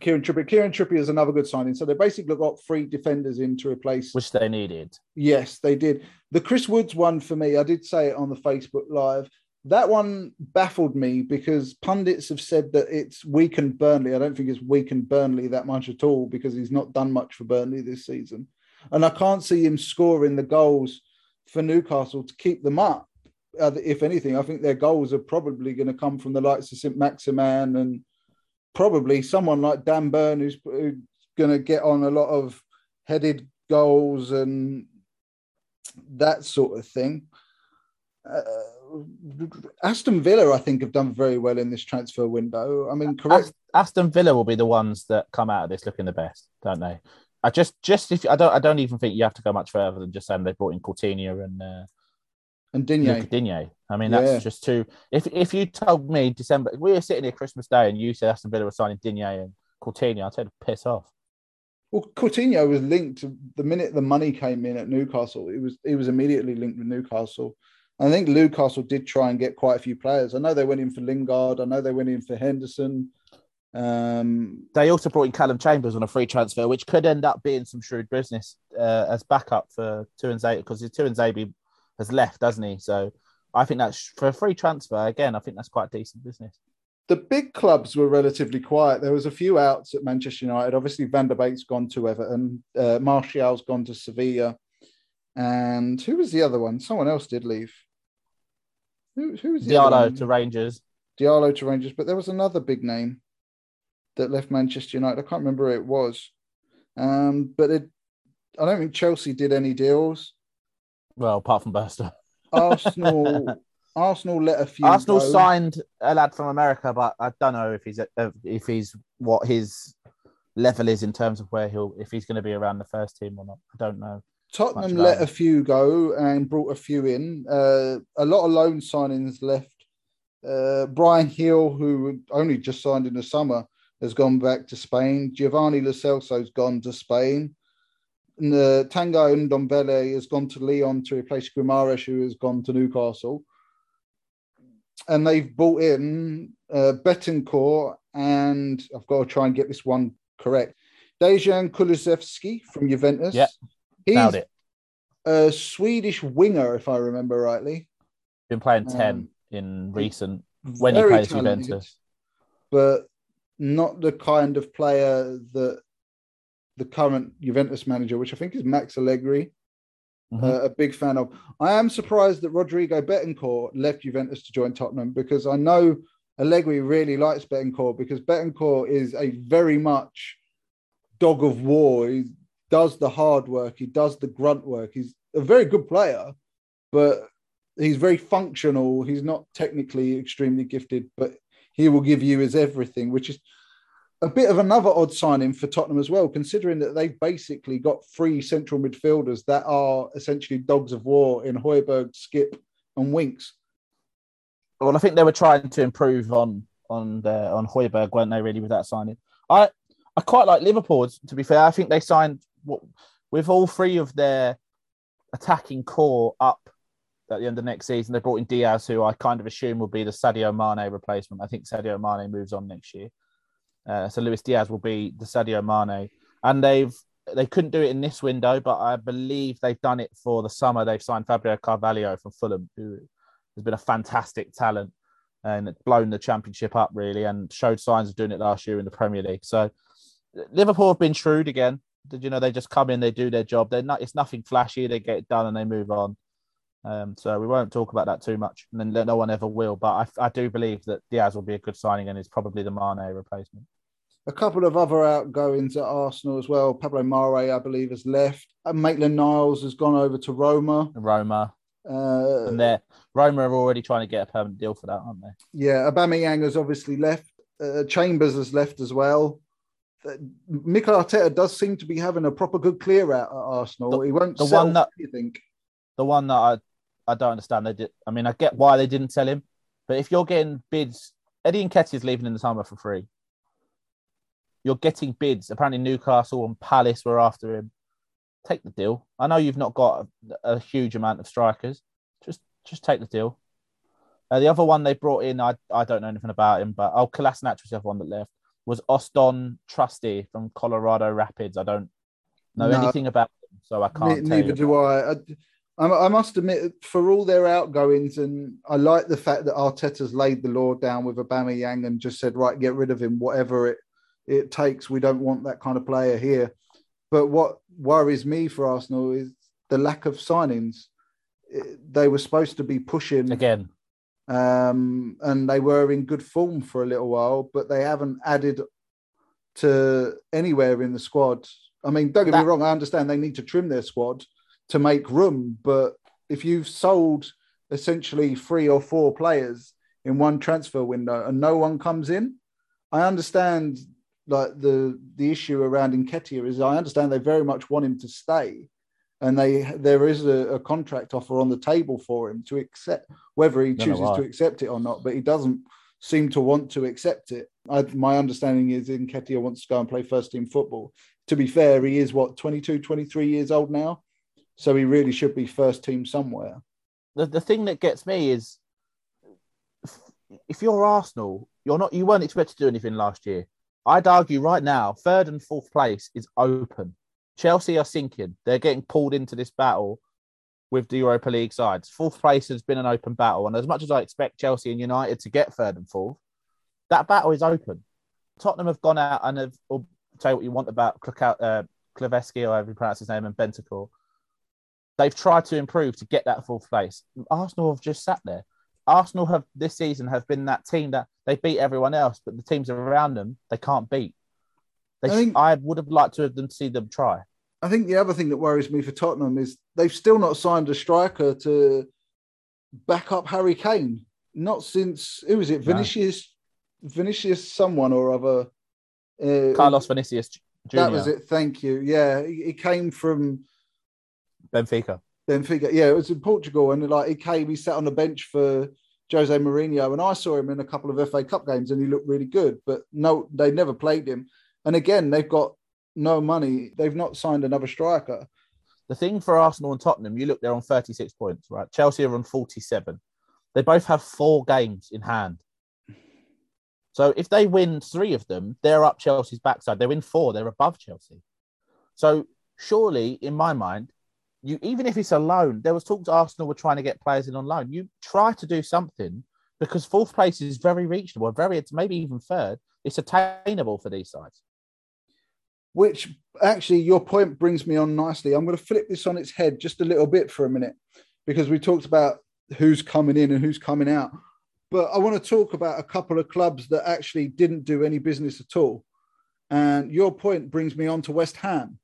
Kieran Trippier. Kieran Trippier is another good signing. So they basically got three defenders in to replace.
which they needed.
Yes, they did. The Chris Woods one for me, I did say it on the Facebook Live. That one baffled me because pundits have said that it's weakened Burnley. I don't think it's weakened Burnley that much at all because he's not done much for Burnley this season. And I can't see him scoring the goals for Newcastle to keep them up. Uh, if anything, I think their goals are probably going to come from the likes of St. Maximin and probably someone like Dan Burn, who's, who's going to get on a lot of headed goals and that sort of thing. Uh, Aston Villa, I think, have done very well in this transfer window. I mean, correct.
Aston Villa will be the ones that come out of this looking the best, don't they? I just, just if I don't, I don't even think you have to go much further than just saying they brought in Coutinho and uh,
and Digne.
Digne. I mean, that's
Yeah.
just too. If if you told me December, we were sitting here Christmas Day, and you said Aston Villa were signing Digne and Coutinho, I'd say piss off.
Well, Coutinho was linked to the minute the money came in at Newcastle. It was it was immediately linked with Newcastle. I think Newcastle did try and get quite a few players. I know they went in for Lingard. I know they went in for Henderson. Um,
They also brought in Calum Chambers on a free transfer, which could end up being some shrewd business uh, as backup for Tuanzebe because Tuanzebe has left, doesn't he? So I think that's for a free transfer. Again, I think that's quite decent business.
the big clubs were relatively quiet. There was a few outs at Manchester United. Obviously, Van der Beek's gone to Everton. Uh, Martial's gone to Sevilla. And who was the other one? Someone else did leave. Who, who was the other
Diallo
one?
to Rangers.
Diallo to Rangers, but there was another big name that left Manchester United. I can't remember who it was. Um, but it, I don't think Chelsea did any deals.
Well, apart from Burster.
Arsenal, Arsenal let a few.
Arsenal
go.
signed a lad from America, but I don't know if he's uh, if he's what his level is in terms of where he'll if he's going to be around the first team or not. I don't know.
Tottenham let a few go and brought a few in. Uh, a lot of loan signings left. Uh, Bryan Gil, who only just signed in the summer, has gone back to Spain. Giovanni Lo Celso's gone to Spain. And, uh, Tanguy Ndombele has gone to Lyon to replace Guimaraes, who has gone to Newcastle. And they've brought in uh, Bentancur and I've got to try and get this one correct. Dejan Kulusevski from Juventus.
Yeah,
He's
nailed it.
a Swedish winger, if I remember rightly.
Been playing ten
Um,
in recent when he plays
talented,
Juventus.
But not the kind of player that the current Juventus manager, which I think is Max Allegri,
Mhm.
uh, a big fan of. I am surprised that Rodrigo Bentancur left Juventus to join Tottenham because I know Allegri really likes Bentancur because Bentancur is a very much dog of war. He does the hard work, he does the grunt work. He's a very good player, but he's very functional. He's not technically extremely gifted, but he will give you his everything, which is a bit of another odd signing for Tottenham as well, considering that they've basically got three central midfielders that are essentially dogs of war in Højbjerg, Skipp, and Winks.
Well, I think they were trying to improve on on the, on Højbjerg, weren't they? Really, with that signing, I I quite like Liverpool. To be fair, I think they signed with all three of their attacking core up at the end of next season. They brought in Diaz, who I kind of assume will be the Sadio Mane replacement. I think Sadio Mane moves on next year, uh, so Luis Diaz will be the Sadio Mane, and they've they couldn't do it in this window, but I believe they've done it for the summer. They've signed Fabio Carvalho from Fulham, who has been a fantastic talent and blown the championship up really and showed signs of doing it last year in the Premier League. So Liverpool have been shrewd again. You know they just come in, they do their job. They're not it's nothing flashy, they get it done and they move on. Um, so we won't talk about that too much, and then no one ever will. But I, I do believe that Diaz will be a good signing and is probably the Mane replacement.
A couple of other outgoings at Arsenal as well. Pablo Marí, I believe, has left. And Maitland Niles has gone over to Roma.
Roma
Uh,
and they're Roma are already trying to get a permanent deal for that, aren't they?
Yeah, Aubameyang has obviously left. Uh, Chambers has left as well. Uh, Mikel Arteta does seem to be having a proper good clear out at Arsenal.
The-
he won't
the one that-
you think.
the one that I, I don't understand. They did. I mean, I get why they didn't tell him, but if you're getting bids, Eddie Nketiah is leaving in the summer for free. You're getting bids. Apparently, Newcastle and Palace were after him. Take the deal. I know you've not got a, a huge amount of strikers. Just, just take the deal. Uh, the other one they brought in, I, I don't know anything about him, but oh, Kolasinac was the other one that left. Was Auston Trusty from Colorado Rapids? I don't know
No.
anything about him, so I can't. tell
neither
you.
do I. I. I I must admit, for all their outgoings, and I like the fact that Arteta's laid the law down with Aubameyang and just said, right, get rid of him, whatever it it takes. We don't want that kind of player here. But what worries me for Arsenal is the lack of signings. They were supposed to be pushing
Again,
um, and they were in good form for a little while, but they haven't added to anywhere in the squad. I mean, don't get
That-
me wrong, I understand they need to trim their squad to make room, but if you've sold essentially three or four players in one transfer window and no one comes in, I understand like the the issue around Nketiah is I understand they very much want him to stay. And they there is a, a contract offer on the table for him to accept whether he chooses to accept it or not, but he doesn't seem to want to accept it. I, my understanding is Nketiah wants to go and play first team football. To be fair, he is what 22, 23 years old now, so he really should be first team somewhere.
the, the thing that gets me is if, you're Arsenal, you're not you weren't expected to do anything last year. I'd argue right now, third and fourth place is open. Chelsea are sinking. They're getting pulled into this battle with the Europa League sides. Fourth place has been an open battle, and as much as I expect Chelsea and United to get third and fourth, that battle is open. Tottenham have gone out and have or you what you want about Klukau- uh, or however you pronounce his name and Bentancur. They've tried to improve to get that fourth place. Arsenal have just sat there. Arsenal have this season have been that team that they beat everyone else, but the teams around them they can't beat. They
I think-
I would have liked to have them see them try.
I think the other thing that worries me for Tottenham is they've still not signed a striker to back up Harry Kane. Not since who was it?
No.
Vinicius, Vinicius, someone or other. Uh,
Carlos Vinicius Jr.
That was it. Thank you. Yeah, he, he came from
Benfica.
Benfica. Yeah, it was in Portugal, and like he came, he sat on the bench for Jose Mourinho, and I saw him in a couple of FA Cup games, and he looked really good. But no, they never played him. And again, they've got no money. They've not signed another striker.
The thing for Arsenal and Tottenham, you look, they're on 36 points, right? Chelsea are on 47. They both have four games in hand. So if they win three of them, they're up Chelsea's backside. They win four, they're above Chelsea. So surely, in my mind, you even if it's a loan, there was talk to Arsenal were trying to get players in on loan. You try to do something because fourth place is very reachable, very maybe even third. It's attainable for these sides.
Which actually, your point brings me on nicely. I'm going to flip this on its head just a little bit for a minute because we talked about who's coming in and who's coming out. But I want to talk about a couple of clubs that actually didn't do any business at all. And your point brings me on to West Ham.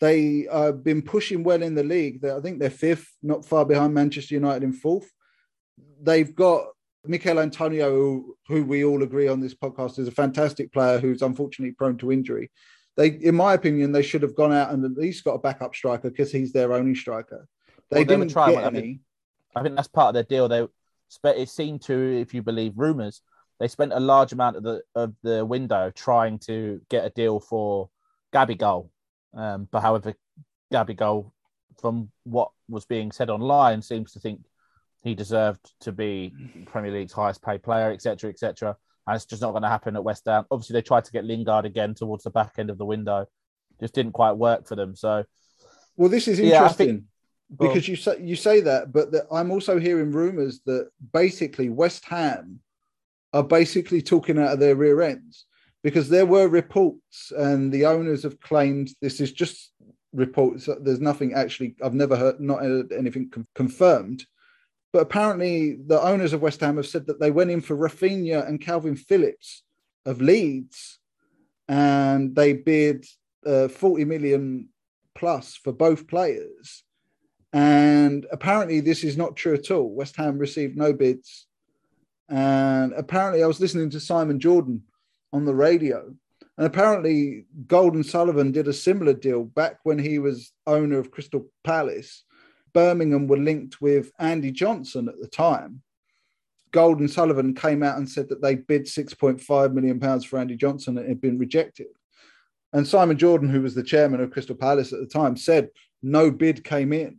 They have been pushing well in the league. I think they're fifth, not far behind Manchester United in fourth. They've got Michail Antonio, who, who we all agree on this podcast is a fantastic player who's unfortunately prone to injury. They, in my opinion, they should have gone out and at least got a backup striker because he's their only striker. They well, didn't try get any.
I think that's part of their deal. They it seemed to, if you believe rumors, they spent a large amount of the of the window trying to get a deal for Gabigol. Um, but however, Gabby Gabigol, from what was being said online, seems to think he deserved to be Premier League's highest paid player, etc., etc. And it's just not going to happen at West Ham. Obviously, they tried to get Lingard again towards the back end of the window, just didn't quite work for them. So,
well, this is interesting because you say you say that, but the, I'm also hearing rumours that basically West Ham are basically talking out of their rear ends because there were reports and the owners have claimed this is just reports. There's nothing actually. I've never heard not heard anything confirmed, but apparently the owners of West Ham have said that they went in for Raphinha and Kalvin Phillips of Leeds, and they bid uh, 40 million plus for both players and apparently, this is not true at all. West Ham received no bids. And apparently, I was listening to Simon Jordan on the radio. And apparently, Gold and Sullivan did a similar deal back when he was owner of Crystal Palace. Birmingham were linked with Andy Johnson at the time. Gold and Sullivan came out and said that they bid 6.5 million pounds for Andy Johnson and it had been rejected. And Simon Jordan, who was the chairman of Crystal Palace at the time, said no bid came in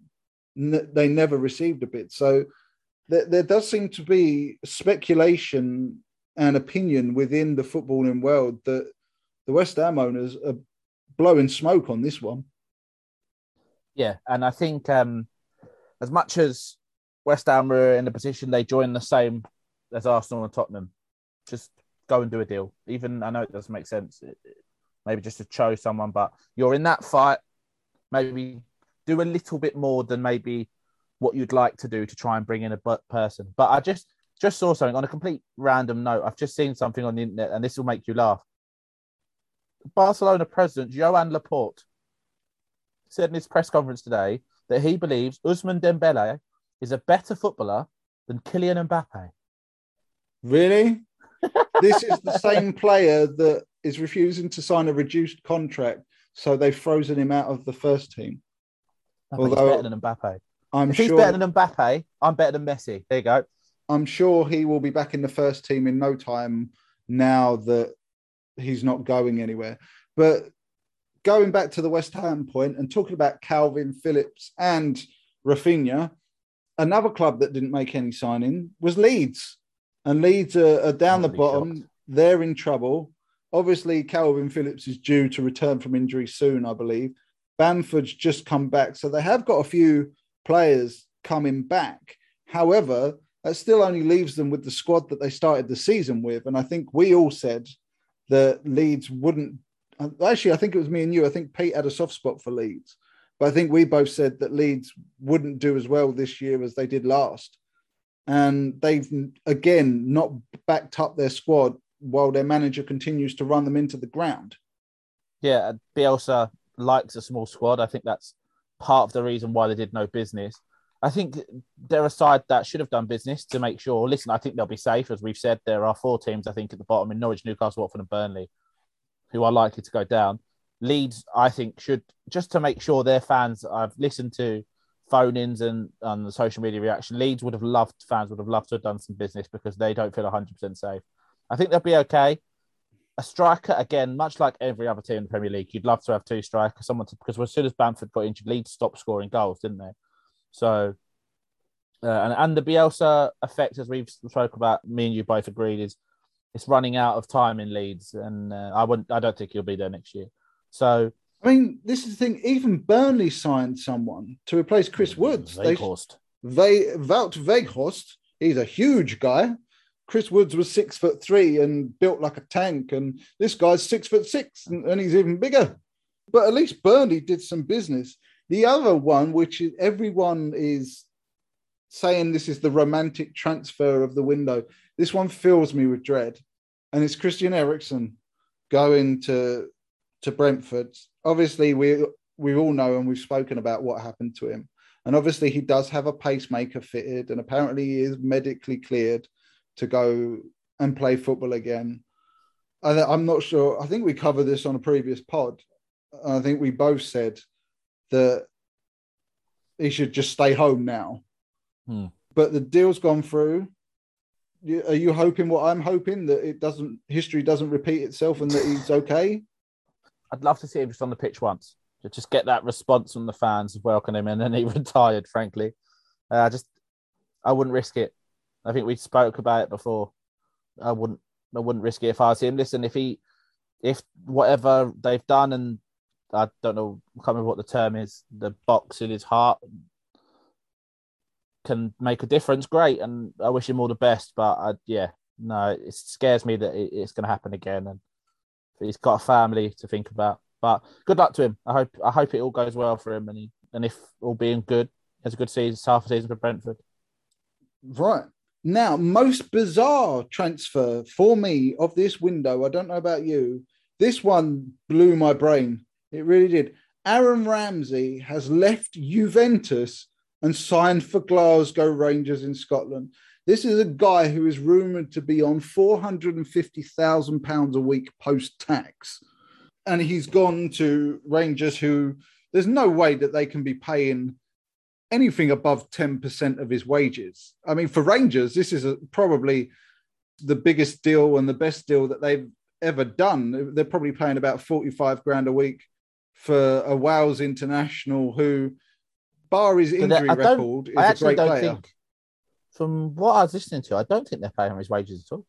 they never received a bid. So there, there does seem to be speculation and opinion within the footballing world that the West Ham owners are blowing smoke on this one.
Yeah, and I think um, as much as West Ham were in a position they join the same as Arsenal and Tottenham, just go and do a deal. Even I know it doesn't make sense, maybe just to show someone, but you're in that fight. Maybe do a little bit more than maybe what you'd like to do to try and bring in a person. But I just just saw something on a complete random note. I've just seen something on the internet, and this will make you laugh. Barcelona president Joan Laporta said in his press conference today that he believes Ousmane Dembele is a better footballer than Kylian Mbappe.
Really? this is the same player that is refusing to sign a reduced contract, so they've frozen him out of the first team.
Although he's better than Mbappe.
I'm
if
sure
he's better than Mbappe, I'm better than Messi. There you go.
I'm sure he will be back in the first team in no time now that he's not going anywhere. But going back to the West Ham point and talking about Kalvin Phillips and Raphinha, another club that didn't make any signing was Leeds. And Leeds are, are down the bottom. Shocked. They're in trouble. Obviously, Kalvin Phillips is due to return from injury soon, I believe. Bamford's just come back. So they have got a few players coming back. However, that still only leaves them with the squad that they started the season with. And I think we all said that Leeds wouldn't. Actually, I think it was me and you. I think Pete had a soft spot for Leeds. But I think we both said that Leeds wouldn't do as well this year as they did last. And they've, again, not backed up their squad while their manager continues to run them into the ground.
Yeah, Bielsa likes a small squad. I think that's part of the reason why they did no business. I think they're a side that should have done business to make sure. Listen, I think they'll be safe. As we've said, there are four teams, I think, at the bottom in Norwich, Newcastle, Watford, and Burnley, who are likely to go down. Leeds, I think, should just to make sure their fans. I've listened to phone-ins and on the social media reaction, Leeds would have loved fans would have loved to have done some business because they don't feel 100 percent safe. I think they'll be okay. A striker again, much like every other team in the Premier League, you'd love to have two strikers. Someone to, because as soon as Bamford got injured, Leeds stopped scoring goals, didn't they? So, uh, and and the Bielsa effect, as we've spoke about, me and you both agreed, is it's running out of time in Leeds, and uh, I wouldn't, I don't think he'll be there next year. So
I mean, this is the thing. Even Burnley signed someone to replace Chris Woods.
Weghorst.
They, they Wout Weghorst. He's a huge guy. Chris Woods was six foot three and built like a tank, and this guy's six foot six and, and he's even bigger. But at least Burnley did some business. The other one, which is everyone is saying this is the romantic transfer of the window. This one fills me with dread, and it's Christian Eriksen going to to Brentford. Obviously, we we all know and we've spoken about what happened to him, and obviously he does have a pacemaker fitted, and apparently he is medically cleared to go and play football again. I, I'm not sure. I think we covered this on a previous pod. I think we both said that he should just stay home now.
Hmm.
But the deal's gone through. Are you hoping what I'm hoping that it doesn't history doesn't repeat itself and that he's okay?
I'd love to see him just on the pitch once, to just get that response from the fans welcome him, and then he retired. Frankly, uh, I uh, just I wouldn't risk it. I think we spoke about it before. I wouldn't I wouldn't risk it if I was him. Listen, if he if whatever they've done and I don't know, I can't remember what the term is, the box in his heart can make a difference, great. And I wish him all the best. But I, yeah, no, it scares me that it's going to happen again. And he's got a family to think about. But good luck to him. I hope I hope it all goes well for him. And he, and if all being good, has a good season, half a season for Brentford.
Right. Now, most bizarre transfer for me of this window, I don't know about you, this one blew my brain. It really did. Aaron Ramsey has left Juventus and signed for Glasgow Rangers in Scotland. This is a guy who is rumored to be on £450,000 a week post tax. And he's gone to Rangers, who there's no way that they can be paying anything above 10% of his wages. I mean, for Rangers, this is a, probably the biggest deal and the best deal that they've ever done. They're probably paying about 45 grand a week for a Wales international who, bar his injury record, is a great player. Think,
from what I was listening to, I don't think they're paying his wages at all.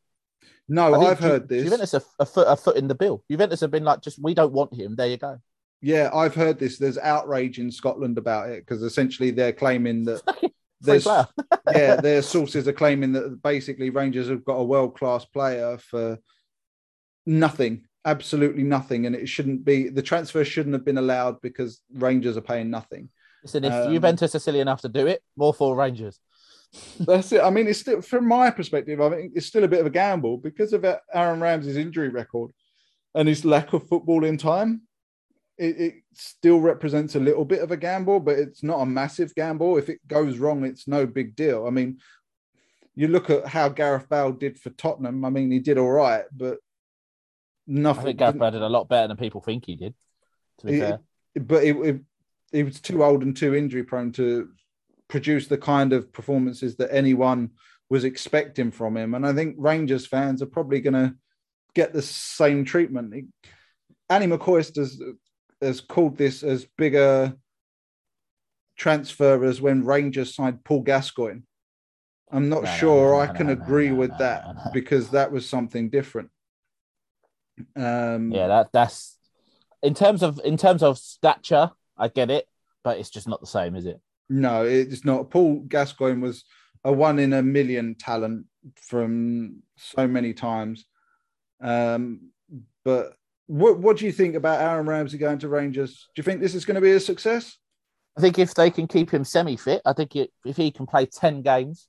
No, I've heard this.
Juventus a, a foot a foot in the bill. Juventus have been like, just we don't want him. There you go.
Yeah, I've heard this. There's outrage in Scotland about it because essentially they're claiming that there's yeah, their sources are claiming that basically Rangers have got a world class player for nothing, absolutely nothing, and it shouldn't be the transfer shouldn't have been allowed because Rangers are paying nothing.
Listen, if um, Juventus are silly enough to do it, more for Rangers.
That's it. I mean, it's still from my perspective. I think it's still a bit of a gamble because of Aaron Ramsey's injury record and his lack of footballing time it, it, still represents a little bit of a gamble, but it's not a massive gamble. If it goes wrong, it's no big deal. I mean, you look at how Gareth Bale did for Tottenham. I mean, he did all right, but nothing. I
think Bale did a lot better than people think he did. To be
it,
fair,
but it, he was too old and too injury prone to produce the kind of performances that anyone was expecting from him. And I think Rangers fans are probably going to get the same treatment. Ally McCoist has has called this as bigger transfer as when Rangers signed Paul Gascoigne. I'm not no, sure no, no, I can agree with that because that was something different. Um,
yeah, that that's in terms of in terms of stature, I get it, but it's just not the same, is it?
No, it's not. Paul Gascoigne was a one in a million talent from so many times. Um, but what What do you think about Aaron Ramsey going to Rangers? Do you think this is going to be a success?
I think if they can keep him semi fit, I think it, if he can play ten games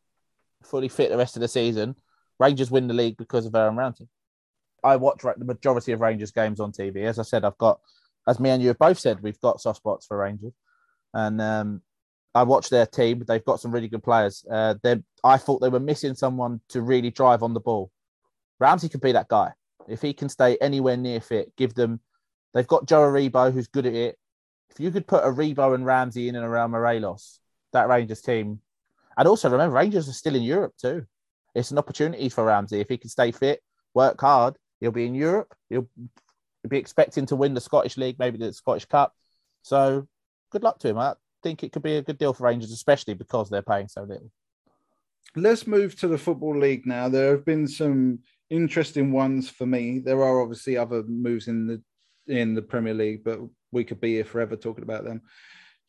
fully fit the rest of the season, Rangers win the league because of Aaron Ramsey. I watch the majority of Rangers games on TV. As I said, I've got, as me and you have both said, we've got soft spots for Rangers, and um, I watch their team. They've got some really good players. Uh, I thought they were missing someone to really drive on the ball. Ramsey could be that guy. If he can stay anywhere near fit, give them. They've got Joe Aribo, who's good at it. If you could put Aribo and Ramsey in and around Morelos, that Rangers team. And also remember, Rangers are still in Europe too. It's an opportunity for Ramsey if he can stay fit, work hard. He'll be in Europe. He'll be expecting to win the Scottish League, maybe the Scottish Cup. So good luck to him. I think it could be a good deal for Rangers, especially because they're paying so little.
Let's move to the Football League now. There have been some interesting ones for me. There are obviously other moves in the in the Premier League, but we could be here forever talking about them.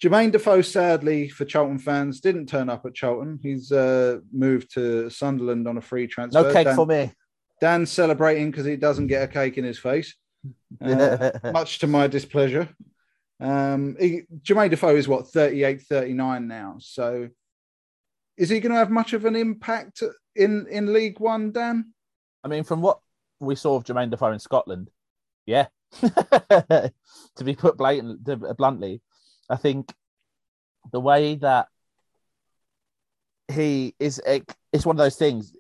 Jermaine Defoe, sadly for Charlton fans, didn't turn up at Charlton. He's uh, moved to Sunderland on a free transfer.
No cake
Dan,
for me.
Dan's celebrating because he doesn't get a cake in his face, uh, much to my displeasure. Um, he, Jermaine Defoe is what 38, 39 now. So, is he going to have much of an impact in in League One, Dan?
I mean, from what we saw of Jermaine Defoe in Scotland, yeah. to be put blatant, bluntly, I think the way that he is, it's one of those things.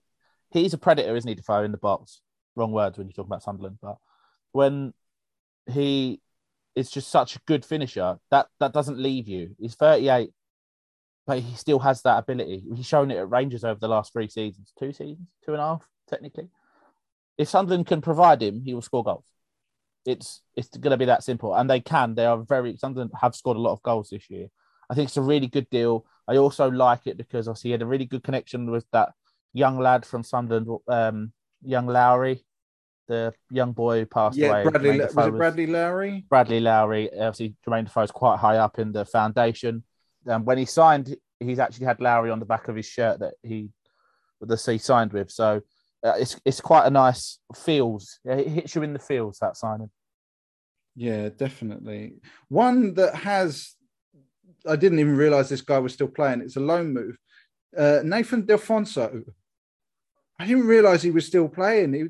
He's a predator, isn't he, Defoe, in the box? Wrong words when you talk about Sunderland, but when he is just such a good finisher, that that doesn't leave you. He's 38, but he still has that ability. He's shown it at Rangers over the last three seasons, two seasons, two and a half, technically. If Sunderland can provide him, he will score goals. It's it's going to be that simple, and they can. They are very. Sunderland have scored a lot of goals this year. I think it's a really good deal. I also like it because obviously he had a really good connection with that young lad from Sunderland, um, young Lowery, the young boy who passed
yeah,
away.
Bradley, was it Bradley Lowery?
Bradley Lowery. Obviously, Jermaine Defoe is quite high up in the foundation. Um, when he signed, he's actually had Lowery on the back of his shirt that he the he signed with. So uh, it's it's quite a nice feels. It hits you in the feels that signing.
Yeah, definitely. One that has, I didn't even realize this guy was still playing. It's a loan move. Uh, Nathan Delfouneso. I didn't realize he was still playing. He,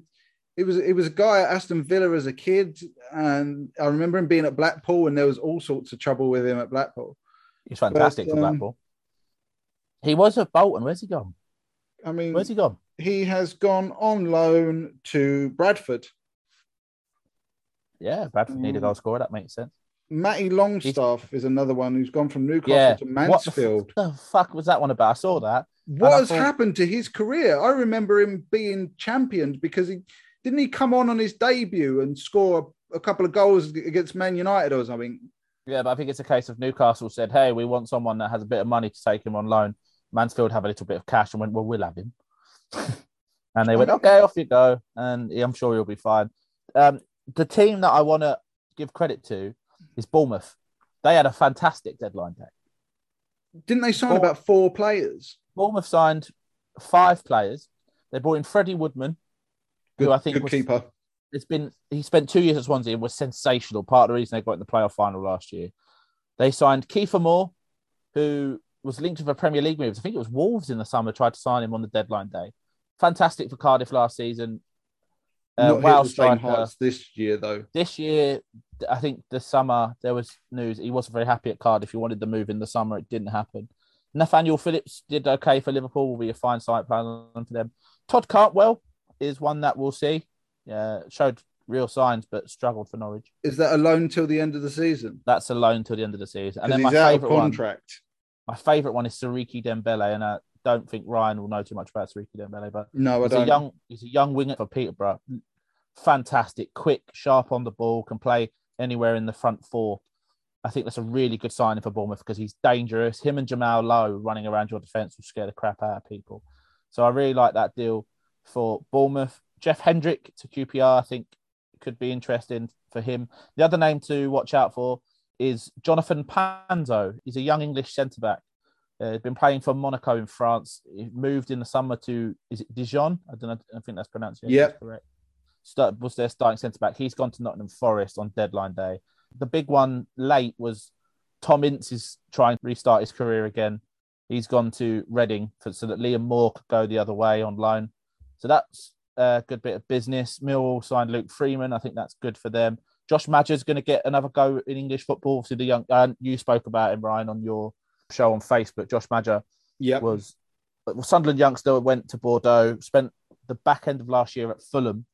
it was it was a guy at Aston Villa as a kid, and I remember him being at Blackpool, and there was all sorts of trouble with him at Blackpool.
He's fantastic but, um, for Blackpool. He was at Bolton. Where's he gone?
I mean,
where's he gone?
he has gone on loan to Bradford.
Yeah, Bradford need a goal scorer. That makes sense.
Matty Longstaff He's... is another one who's gone from Newcastle yeah. to Mansfield.
What the, f- the, fuck was that one about? I saw that.
What has thought... happened to his career? I remember him being championed because he didn't he come on on his debut and score a, a couple of goals against Man United or something.
Yeah, but I think it's a case of Newcastle said, "Hey, we want someone that has a bit of money to take him on loan." Mansfield have a little bit of cash and went, "Well, we'll have him." and they went, okay, off you go. And I'm sure you'll be fine. Um, the team that I want to give credit to is Bournemouth. They had a fantastic deadline day.
Didn't they sign about four players?
Bournemouth signed five players. They brought in Freddie Woodman,
good,
who I think
good
was,
keeper.
It's been he spent two years at Swansea and was sensational. Part of the reason they got in the playoff final last year. They signed Kiefer Moore, who was linked with a Premier League move. I think it was Wolves in the summer tried to sign him on the deadline day fantastic for Cardiff last season.
Uh, Not same heights this year though.
This year, I think the summer there was news he wasn't very happy at Cardiff. He wanted the move in the summer. It didn't happen. Nathaniel Phillips did okay for Liverpool. Will be a fine side plan for them. Todd Cantwell is one that we'll see. Yeah, showed real signs, but struggled for Norwich.
Is that a loan till the end of the season?
That's a loan till the end of the season.
And then my favorite
contract. One, my favorite one is Siriki Dembele, and I don't think Ryan will know too much about Siriki Dembele, but
no, I
he's
don't.
A young, he's a young winger for Peterborough. Fantastic, quick, sharp on the ball, can play anywhere in the front four. I think that's a really good signing for Bournemouth because he's dangerous. Him and Jamal Lowe running around your defence will scare the crap out of people. So I really like that deal for Bournemouth. Jeff Hendrick to QPR, I think could be interesting for him. The other name to watch out for is Jonathan Panzo. He's a young English centre back uh, he's been playing for Monaco in France. He moved in the summer to is it Dijon? I don't know. I think that's pronounced.
Yeah,
correct. Start, was their starting centre back. He's gone to Nottingham Forest on deadline day. The big one late was Tom Ince is trying to restart his career again. He's gone to Reading for, so that Liam Moore could go the other way on loan. So that's a good bit of business. Millwall signed Luke Freeman. I think that's good for them. Josh Maja's going to get another go in English football. So the young, uh, you spoke about him, Ryan, on your show on Facebook, Josh Maja
yep.
was Sunderland youngster, went to Bordeaux, spent the back end of last year at Fulham,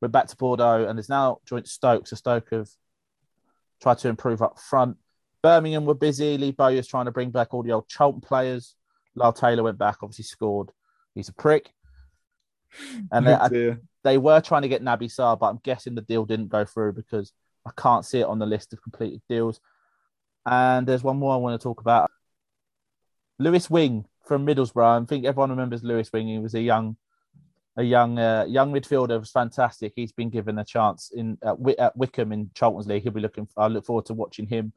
went back to Bordeaux, and is now joined Stoke. So Stoke have tried to improve up front. Birmingham were busy. Lee Bowyer's trying to bring back all the old Charlton players. Lyle Taylor went back, obviously scored. He's a prick. And they,
Oh,
they were trying to get Naby Sarr, but I'm guessing the deal didn't go through because I can't see it on the list of completed deals. And there's one more I want to talk about. Lewis Wing from Middlesbrough. I think everyone remembers Lewis Wing. He was a young, a young, uh, young midfielder. Was fantastic. He's been given a chance in at, Wi- at Wycombe in Charlton's League. He'll be looking. I look forward to watching him.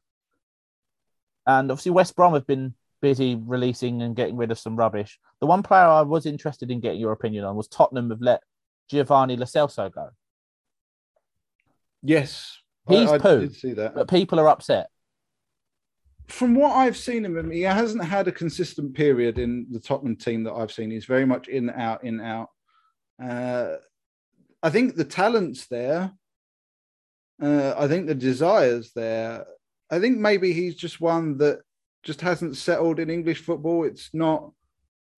And obviously West Brom have been busy releasing and getting rid of some rubbish. The one player I was interested in getting your opinion on was Tottenham have let Giovanni Lo Celso go.
Yes,
He's
I, I
poo.
did see that.
But people are upset.
From what I've seen of him, he hasn't had a consistent period in the Tottenham team that I've seen. He's very much in out in out. Uh, I think the talent's there. Uh, I think the desire's there. I think maybe he's just one that just hasn't settled in English football. It's not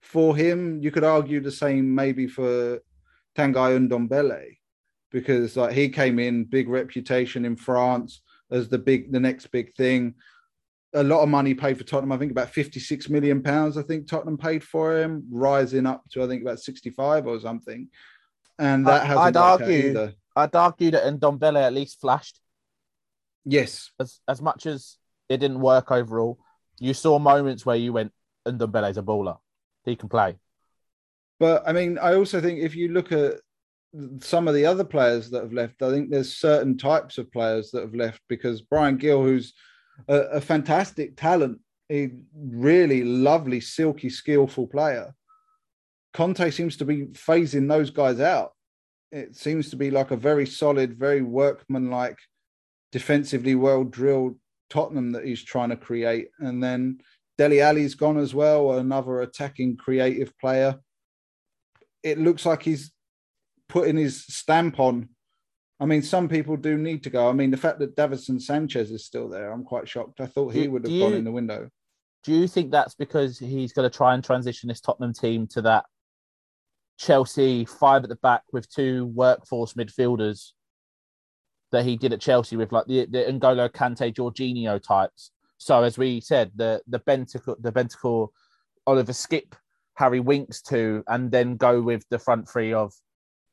for him. You could argue the same maybe for Tanguy Ndombele, because like he came in big reputation in France as the big the next big thing. A lot of money paid for Tottenham. I think about 56 million pounds. I think Tottenham paid for him, rising up to I think about 65 or something. And that hasn't
I'd argue-
either.
I'd argue that Ndombele at least flashed
Yes,
as as much as it didn't work overall. You saw moments where you went, Ndombele's a baller. He can play.
But I mean, I also think if you look at some of the other players that have left, I think there's certain types of players that have left because Brian Gill, who's a, a fantastic talent, a really lovely, silky, skillful player, Conte seems to be phasing those guys out. It seems to be like a very solid, very workmanlike, defensively well drilled Tottenham that he's trying to create. And then Dele Alli's gone as well, another attacking creative player it looks like he's putting his stamp on. I mean, some people do need to go. I mean, the fact that Davinson Sanchez is still there, I'm quite shocked. I thought he
Do-
would have gone
you-
in the window.
Do you think that's because he's going to try and transition this Tottenham team to that Chelsea five at the back with two workforce midfielders that he did at Chelsea with like the, the N'Golo Kante, Jorginho types? So as we said, the the Bentacle, the Bentacle, Oliver Skipp, Harry Winks two, and then go with the front three of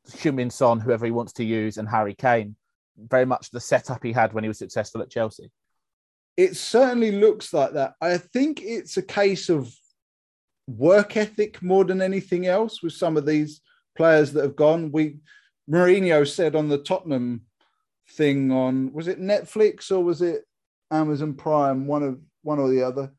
Heung-min Son, whoever he wants to use, and Harry Kane. Very much the setup he had when he was successful at Chelsea.
It certainly looks like that. I think it's a case of work ethic more than anything else with some of these players that have gone. We Mourinho said on the Tottenham thing on was it Netflix or was it Amazon Prime? One of one or the other.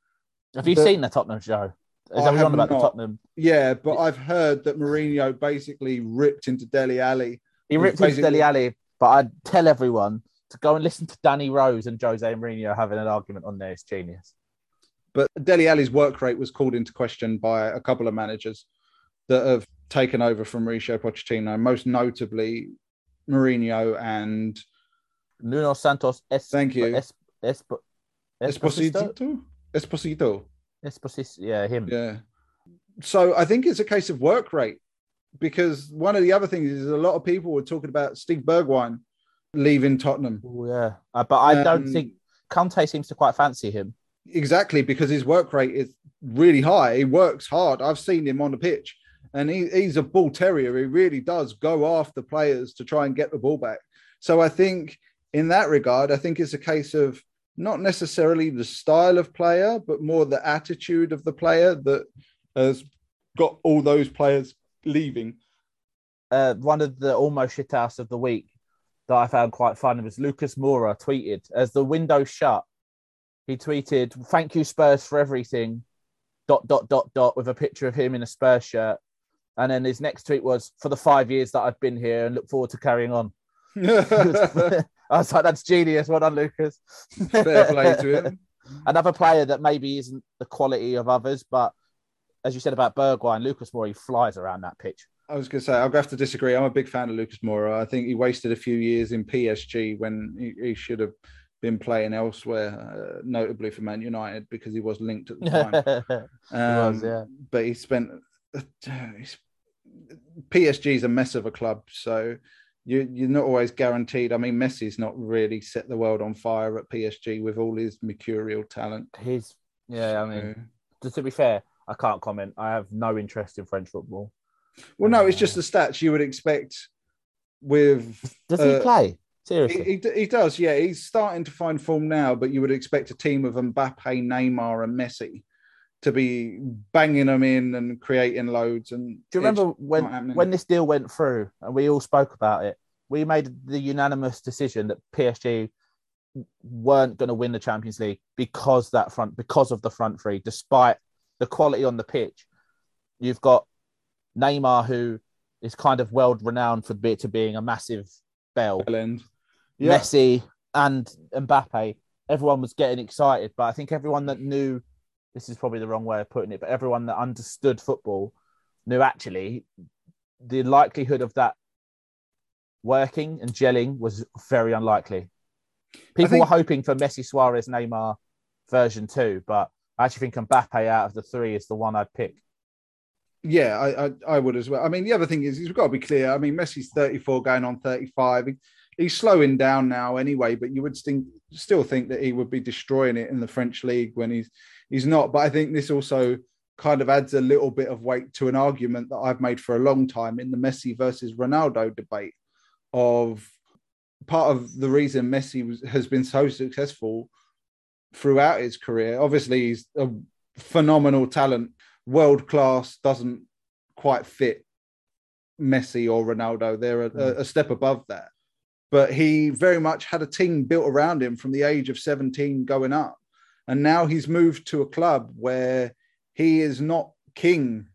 Have you seen the Tottenham show? Is that about the. Tottenham?
Yeah, but I've heard that Mourinho basically ripped into Dele Alli.
He ripped into
basically-
Dele Alli, but I'd tell everyone to go and listen to Danny Rose and Jose Mourinho having an argument on there. It's genius.
But Dele Alli's work rate was called into question by a couple of managers that have taken over from Mauricio Pochettino, most notably Mourinho and
Nuno Santos. Es-
Thank you.
Es- Espo- Esposito?
Esposito. Esposito.
Yeah, him.
Yeah. So I think it's a case of work rate because one of the other things is a lot of people were talking about Steve Bergwijn leaving Tottenham.
Oh, yeah. Uh, but I don't
Um,
think Conte seems to quite fancy him.
Exactly, because his work rate is really high. He works hard. I've seen him on the pitch, and he, he's a bull terrier. He really does go after players to try and get the ball back. So I think in that regard, I think it's a case of not necessarily the style of player, but more the attitude of the player that has got all those players leaving.
uh, one of the almost shit house of the week that I found quite funny was Lucas Moura tweeted as the window shut. He tweeted, "Thank you Spurs for everything." Dot dot dot dot with a picture of him in a Spurs shirt, and then his next tweet was, "For the five years that I've been here, and look forward to carrying on." I was like, "That's genius. Well done, Lucas."
Fair play to him.
Another player that maybe isn't the quality of others, but as you said about Bergwijn, Lucas Moura he flies around that pitch.
I was going to say, I'll have to disagree. I'm a big fan of Lucas Moura. I think he wasted a few years in PSG when he, he should have been playing elsewhere, uh, notably for Man United because he was linked at the time. Um,
was, yeah.
But he spent. PSG is a mess of a club, so you, you're not always guaranteed. I mean, Messi's not really set the world on fire at PSG with all his mercurial talent.
He's yeah. I mean, just to be fair, I can't comment. I have no interest in French football.
Well, no, it's just the stats you would expect. With
does he
uh,
play seriously?
He, he, he does, yeah. He's starting to find form now, but you would expect a team of Mbappe, Neymar, and Messi to be banging them in and creating loads. And
do you remember when when this deal went through and we all spoke about it? We made the unanimous decision that PSG weren't going to win the Champions League because that front because of the front three, despite the quality on the pitch. You've got Neymar, who is kind of world renowned for to being a massive bell. Yeah. Messi and Mbappe, everyone was getting excited, but I think everyone that knew this is probably the wrong way of putting it, but everyone that understood football knew actually the likelihood of that working and gelling was very unlikely. People think... were hoping for Messi, Suarez, Neymar version two, but I actually think Mbappe out of the three is the one I'd pick.
Yeah, I, I, I would as well. I mean, the other thing is, we've got to be clear. I mean, Messi's 34 going on 35. he's slowing down now anyway, but you would think, still think that he would be destroying it in the French league when he's he's not. But I think this also kind of adds a little bit of weight to an argument that I've made for a long time in the Messi versus Ronaldo debate of part of the reason Messi was, has been so successful throughout his career. Obviously, he's a phenomenal talent world class doesn't quite fit Messi or Ronaldo. They're a, mm. a, step above that. But he very much had a team built around him from the age of 17 going up. And now he's moved to a club where he is not king.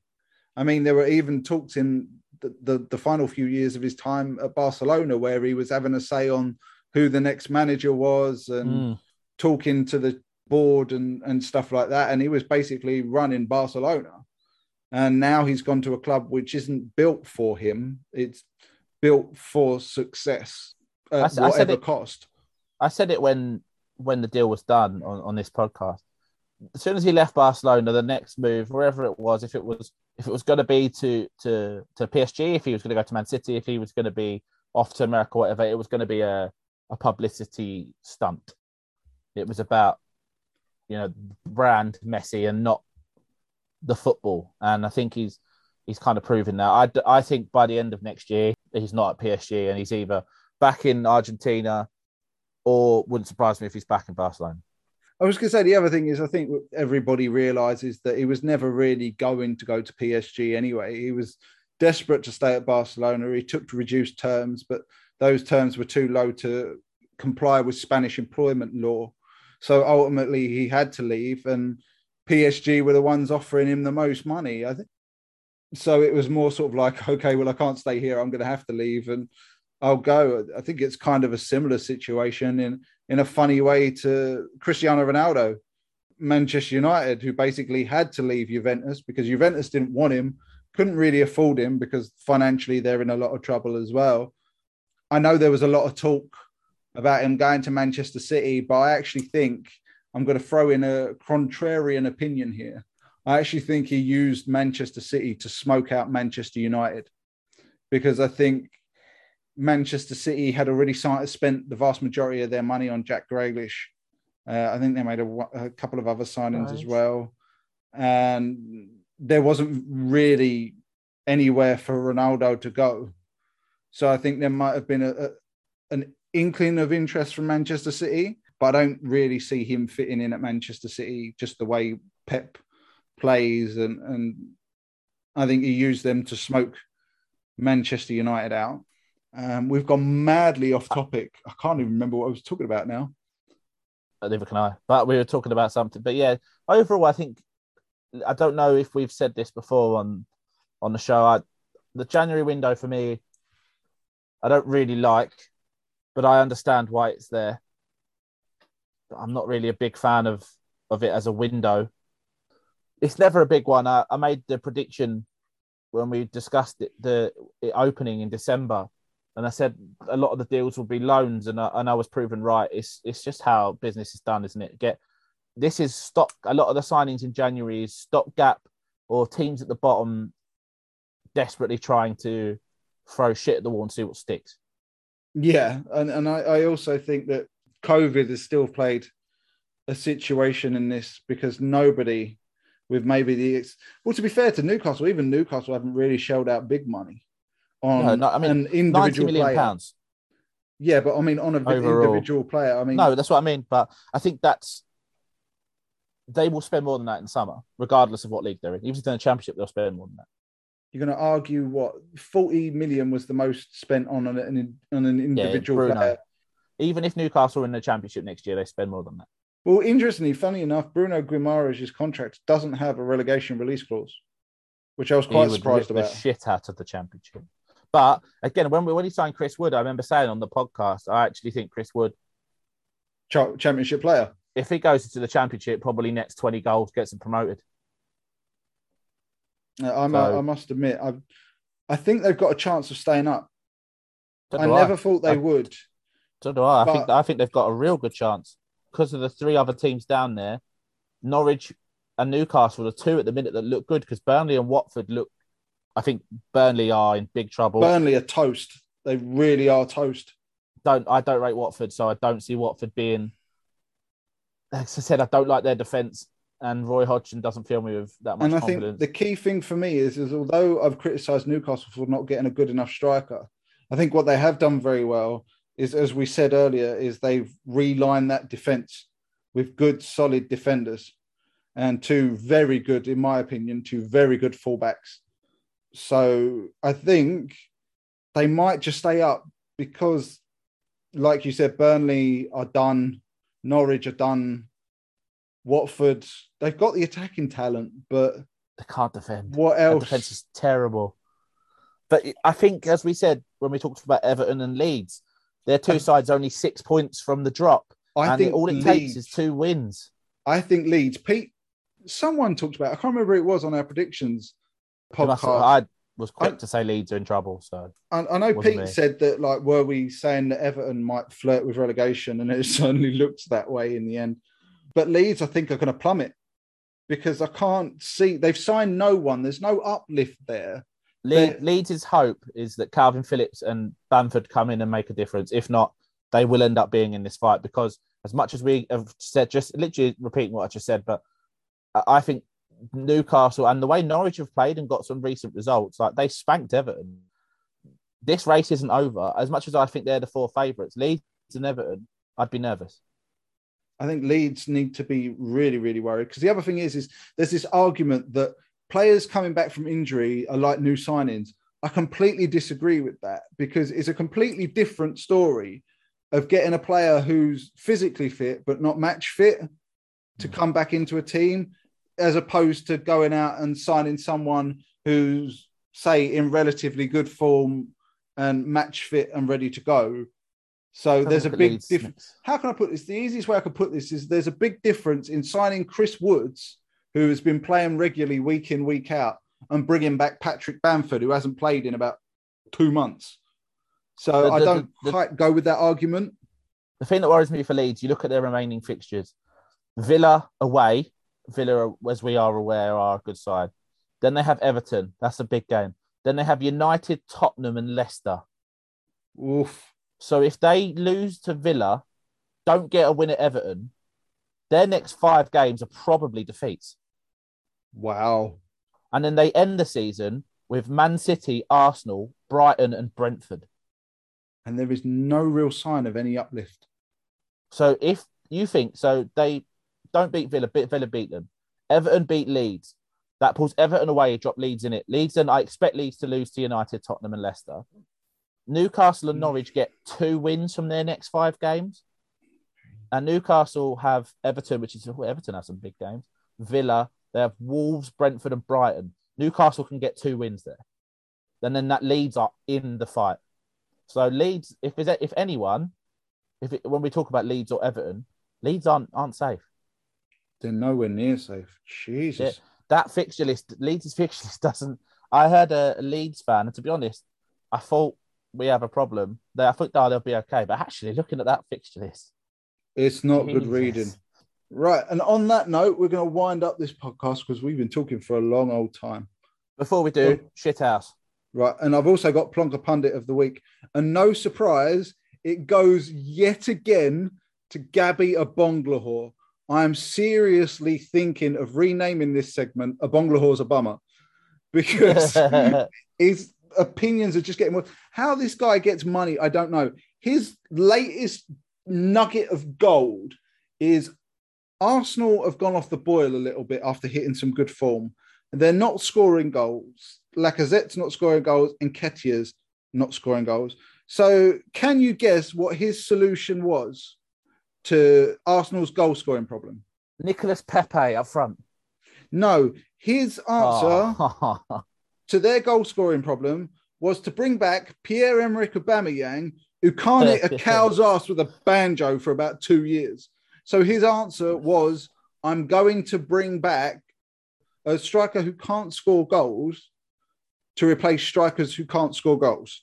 I mean, there were even talks in the, the, the final few years of his time at Barcelona where he was having a say on who the next manager was and mm. talking to the board and, and stuff like that. And he was basically running Barcelona. And now he's gone to a club which isn't built for him. It's built for success at I, whatever I
it,
cost.
I said it when when the deal was done on, on this podcast. As soon as he left Barcelona, the next move, wherever it was, if it was if it was going to be to to to PSG, if he was going to go to Man City, if he was going to be off to America, whatever, it was going to be a a publicity stunt. It was about you know brand Messi and not the football. And I think he's he's kind of proven that. I I think by the end of next year he's not at PSG and he's either back in Argentina or wouldn't surprise me if he's back in Barcelona.
I was going to say the other thing is I think everybody realizes that he was never really going to go to PSG anyway. He was desperate to stay at Barcelona. He took reduced terms, but those terms were too low to comply with Spanish employment law. So ultimately, he had to leave, and PSG were the ones offering him the most money. I think. So it was more sort of like, okay, well, I can't stay here. I'm going to have to leave, and I'll go. I think it's kind of a similar situation in in a funny way to Cristiano Ronaldo, Manchester United, who basically had to leave Juventus because Juventus didn't want him, couldn't really afford him because financially they're in a lot of trouble as well. I know there was a lot of talk about him going to Manchester City, but I actually think I'm going to throw in a contrarian opinion here. I actually think he used Manchester City to smoke out Manchester United because I think Manchester City had already spent the vast majority of their money on Jack Grealish. Uh, I think they made a, a, couple of other signings as well. And there wasn't really anywhere for Ronaldo to go. So I think there might have been a, a an inkling of interest from Manchester City, but I don't really see him fitting in at Manchester City just the way Pep plays and and I think he used them to smoke Manchester United out. Um, we've gone madly off topic. I can't even remember what I was talking about now.
Neither can I. But we were talking about something. But yeah, overall, I think I don't know if we've said this before on on the show. I, the January window for me, I don't really like but I understand why it's there. I'm not really a big fan of of it as a window. It's never a big one. I, I made the prediction when we discussed it, the it opening in December, and I said a lot of the deals will be loans, and I, and I was proven right. It's it's just how business is done, isn't it? Get this is stock. A lot of the signings in January is stopgap or teams at the bottom desperately trying to throw shit at the wall and see what sticks.
Yeah, and and I, I also think that COVID has still played a situation in this because nobody with maybe the well to be fair to Newcastle, even Newcastle haven't really shelled out big money on
No, no, I mean,
an individual
million
player.
pounds.
Yeah, but I mean on an individual player. I mean,
No, that's what I mean. But I think that's they will spend more than that in summer, regardless of what league they're in. Even if they're in the championship, they'll spend more than that.
you're going to argue what 40 million was the most spent on an, an on an individual
Bruno.
player.
Even if Newcastle are in the championship next year, they spend more than that.
Well, interestingly, funny enough, Bruno Guimaraes' contract doesn't have a relegation release clause, which I was quite surprised about.
the shit out of the championship. But again, when we, when he signed Chris Wood, I remember saying on the podcast, I actually think Chris Wood,
championship player.
if he goes into the championship, probably next twenty goals gets him promoted.
I'm,
So-
I must admit, I I think they've got a chance of staying up. I never thought they
I-
would.
So do I. I think I think they've got a real good chance because of the three other teams down there. Norwich and Newcastle are two at the minute that look good because Burnley and Watford look. I think Burnley are in big trouble.
Burnley are toast. They really are toast.
don't I don't rate Watford, so I don't see Watford being. As I said, I don't like their defense, and Roy Hodgson doesn't fill me with that much
And I
confidence.
think the key thing for me is, is although I've criticised Newcastle for not getting a good enough striker, I think what they have done very well is, as we said earlier, is they've relined that defence with good, solid defenders and two very good, in my opinion, two very good fullbacks. So I think they might just stay up because, like you said, Burnley are done, Norwich are done, Watford, they've got the attacking talent, but
they can't defend.
what
Their
else?
defense is terrible. But I think, as we said when we talked about Everton and Leeds, their two sides only six points from the drop,
I
and
think
all it
Leeds,
takes is two wins.
I think Leeds. Pete, someone talked about. I can't remember who it was on our predictions podcast.
I was quick
I-
to say Leeds are in trouble. So
I, I know Pete
me.
said that. Like, were we saying that Everton might flirt with relegation, and it certainly looked that way in the end. But Leeds, I think, are going to plummet because I can't see they've signed no one. There's no uplift there.
Le- Leeds' hope is that Kalvin Phillips and Bamford come in and make a difference. If not, they will end up being in this fight because, as much as we have said, just literally repeating what I just said, but I I think Newcastle and the way Norwich have played and got some recent results, like they spanked Everton. This race isn't over. As much as I think they're the four favourites, Leeds and Everton, I'd be nervous.
I think Leeds need to be really, really worried because the other thing is, is there's this argument that players coming back from injury are like new signings. I completely disagree with that because it's a completely different story of getting a player who's physically fit but not match fit to mm. come back into a team as opposed to going out and signing someone who's say in relatively good form and match fit and ready to go. So there's a big difference how can I put this? The easiest way I could put this is there's a big difference in signing Chris Woods, who has been playing regularly week in, week out, and bringing back Patrick Bamford, who hasn't played in about two months. So
The-
I don't
the-
quite go with that argument.
The thing that worries me for Leeds, you look at their remaining fixtures. Villa away, Villa, as we are aware, are a good side. Then they have Everton. That's a big game. Then they have United, Tottenham, and Leicester.
Oof.
So if they lose to Villa, don't get a win at Everton, their next five games are probably defeats.
Wow.
And then they end the season with Man City, Arsenal, Brighton, and Brentford.
And there is no real sign of any uplift.
So if you think so, they don't beat Villa, beat Villa beat them. Everton beat Leeds. That pulls Everton away, drop Leeds in it. Leeds, and I expect Leeds to lose to United, Tottenham, and Leicester. Newcastle and hmm. Norwich get two wins from their next five games. And Newcastle have Everton, which is oh, Everton has some big games. Villa, they have Wolves, Brentford, and Brighton. Newcastle can get two wins there. And then that Leeds are in the fight. So Leeds, if if anyone, if it, when we talk about Leeds or Everton, Leeds aren't aren't safe.
They're nowhere near safe. Jesus.
That fixture list, Leeds' fixture list doesn't. I heard a, Leeds fan, and to be honest, I thought we have a problem. They, I thought oh, they'll be okay, but actually, looking at that fixture list,
It's not good reading. Right. And on that note, we're going to wind up this podcast because we've been talking for a long old time.
Before we do,
Oh.
shit house.
Right. And I've also got Plonker Pundit of the Week. And no surprise, it goes yet again to Gabby Agbonlahor. I'm seriously thinking of renaming this segment "A Agbonlahor's a bummer because his opinions are just getting more. How this guy gets money, I don't know. His latest nugget of gold is Arsenal have gone off the boil a little bit after hitting some good form. And they're not scoring goals. Lacazette's not scoring goals, and Nketiah's not scoring goals. So, can you guess what his solution was to Arsenal's goal scoring problem?
Nicolas Pepe up front.
No, his answer
Oh.
to their goal scoring problem was to bring back Pierre Emerick Aubameyang, who can't hit a cow's ass with a banjo for about two years. So his answer was, "I'm going to bring back a striker who can't score goals to replace strikers who can't score goals."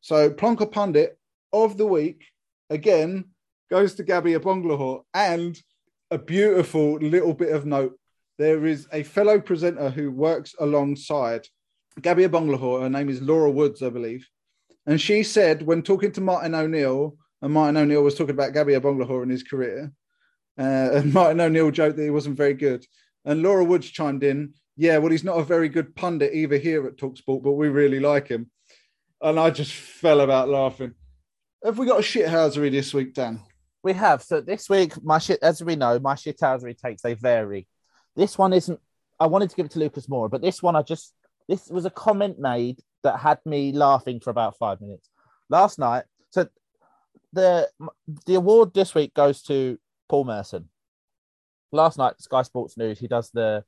So Plonker Pundit of the week again goes to Gabby Agbonlahor, and a beautiful little bit of note. There is a fellow presenter who works alongside Gabby Agbonlahor. Her name is Laura Woods, I believe. And she said, when talking to Martin O'Neill, and Martin O'Neill was talking about Gabby Agbonlahor in his career, uh, and Martin O'Neill joked that he wasn't very good. And Laura Woods chimed in, yeah, well, he's not a very good pundit either here at Talksport, but we really like him. And I just fell about laughing. Have we got a shithousery this week, Dan?
We have. So this week, my shit, as we know, my shithousery takes they vary. This one isn't. I wanted to give it to Lucas Moura, but this one I just. This was a comment made that had me laughing for about five minutes last night. So the the award this week goes to Paul Merson. Last night, Sky Sports News, he does the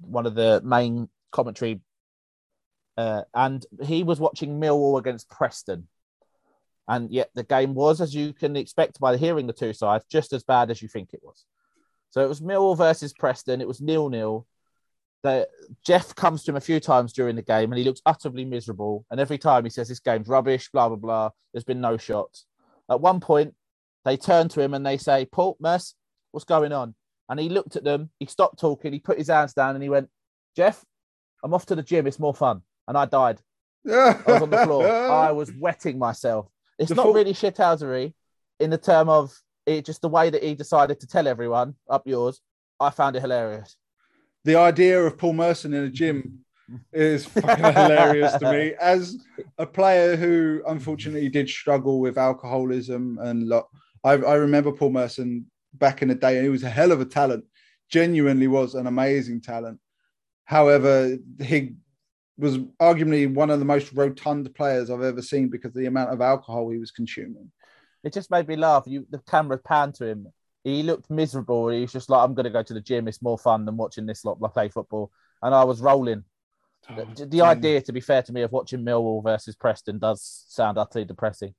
one of the main commentary, uh, and he was watching Millwall against Preston. And yet the game was, as you can expect by hearing the two sides, just as bad as you think it was. So it was Millwall versus Preston. It was nil nil. Jeff comes to him a few times during the game and he looks utterly miserable. And every time he says, This game's rubbish, blah, blah, blah. There's been no shots. At one point, they turn to him and they say, Paul, Merce, what's going on? And he looked at them, he stopped talking, he put his hands down and he went, Jeff, I'm off to the gym. It's more fun. And I died. I was on the floor. I was wetting myself. It's
The
not
full-
really shithousery in the term of it, just the way that he decided to tell everyone up yours. I found it hilarious.
the idea of Paul Merson in a gym is fucking hilarious to me. As a player who unfortunately did struggle with alcoholism and lot, I, I remember Paul Merson back in the day, and he was a hell of a talent. Genuinely was an amazing talent. However, he was arguably one of the most rotund players I've ever seen because of the amount of alcohol he was consuming.
It just made me laugh. You, the camera panned to him. He looked miserable. He was just like, "I'm going to go to the gym. It's more fun than watching this lot play football." And I was rolling.
Oh,
the, the idea, to be fair to me, of watching Millwall versus Preston does sound utterly depressing.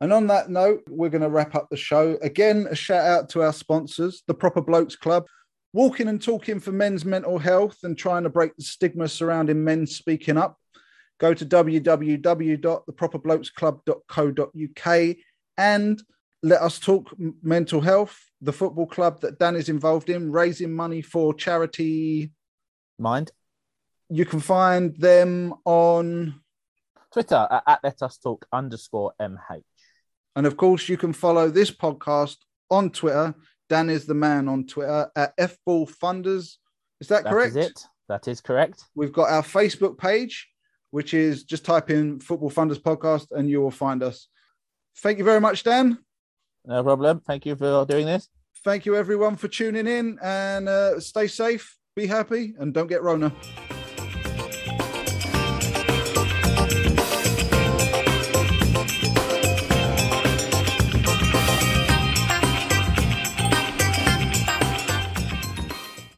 And on that note, we're going to wrap up the show. Again, a shout out to our sponsors, the Proper Blokes Club, walking and talking for men's mental health and trying to break the stigma surrounding men speaking up. Go to www.theproperblokesclub.co.uk and let us talk mental health. The football club that Dan is involved in, raising money for charity.
Mind
You can find them on
Twitter at, at let us talk underscore mh.
And of course, you can follow this podcast on Twitter. Dan is the man on Twitter at FBall Funders. Is that
That
correct?
is it. That is correct.
We've got our Facebook page, which is just type in Football Funders Podcast and you will find us. Thank you very much, Dan.
No problem. Thank you for doing this.
Thank you, everyone, for tuning in and uh, stay safe, be happy, and don't get Rona.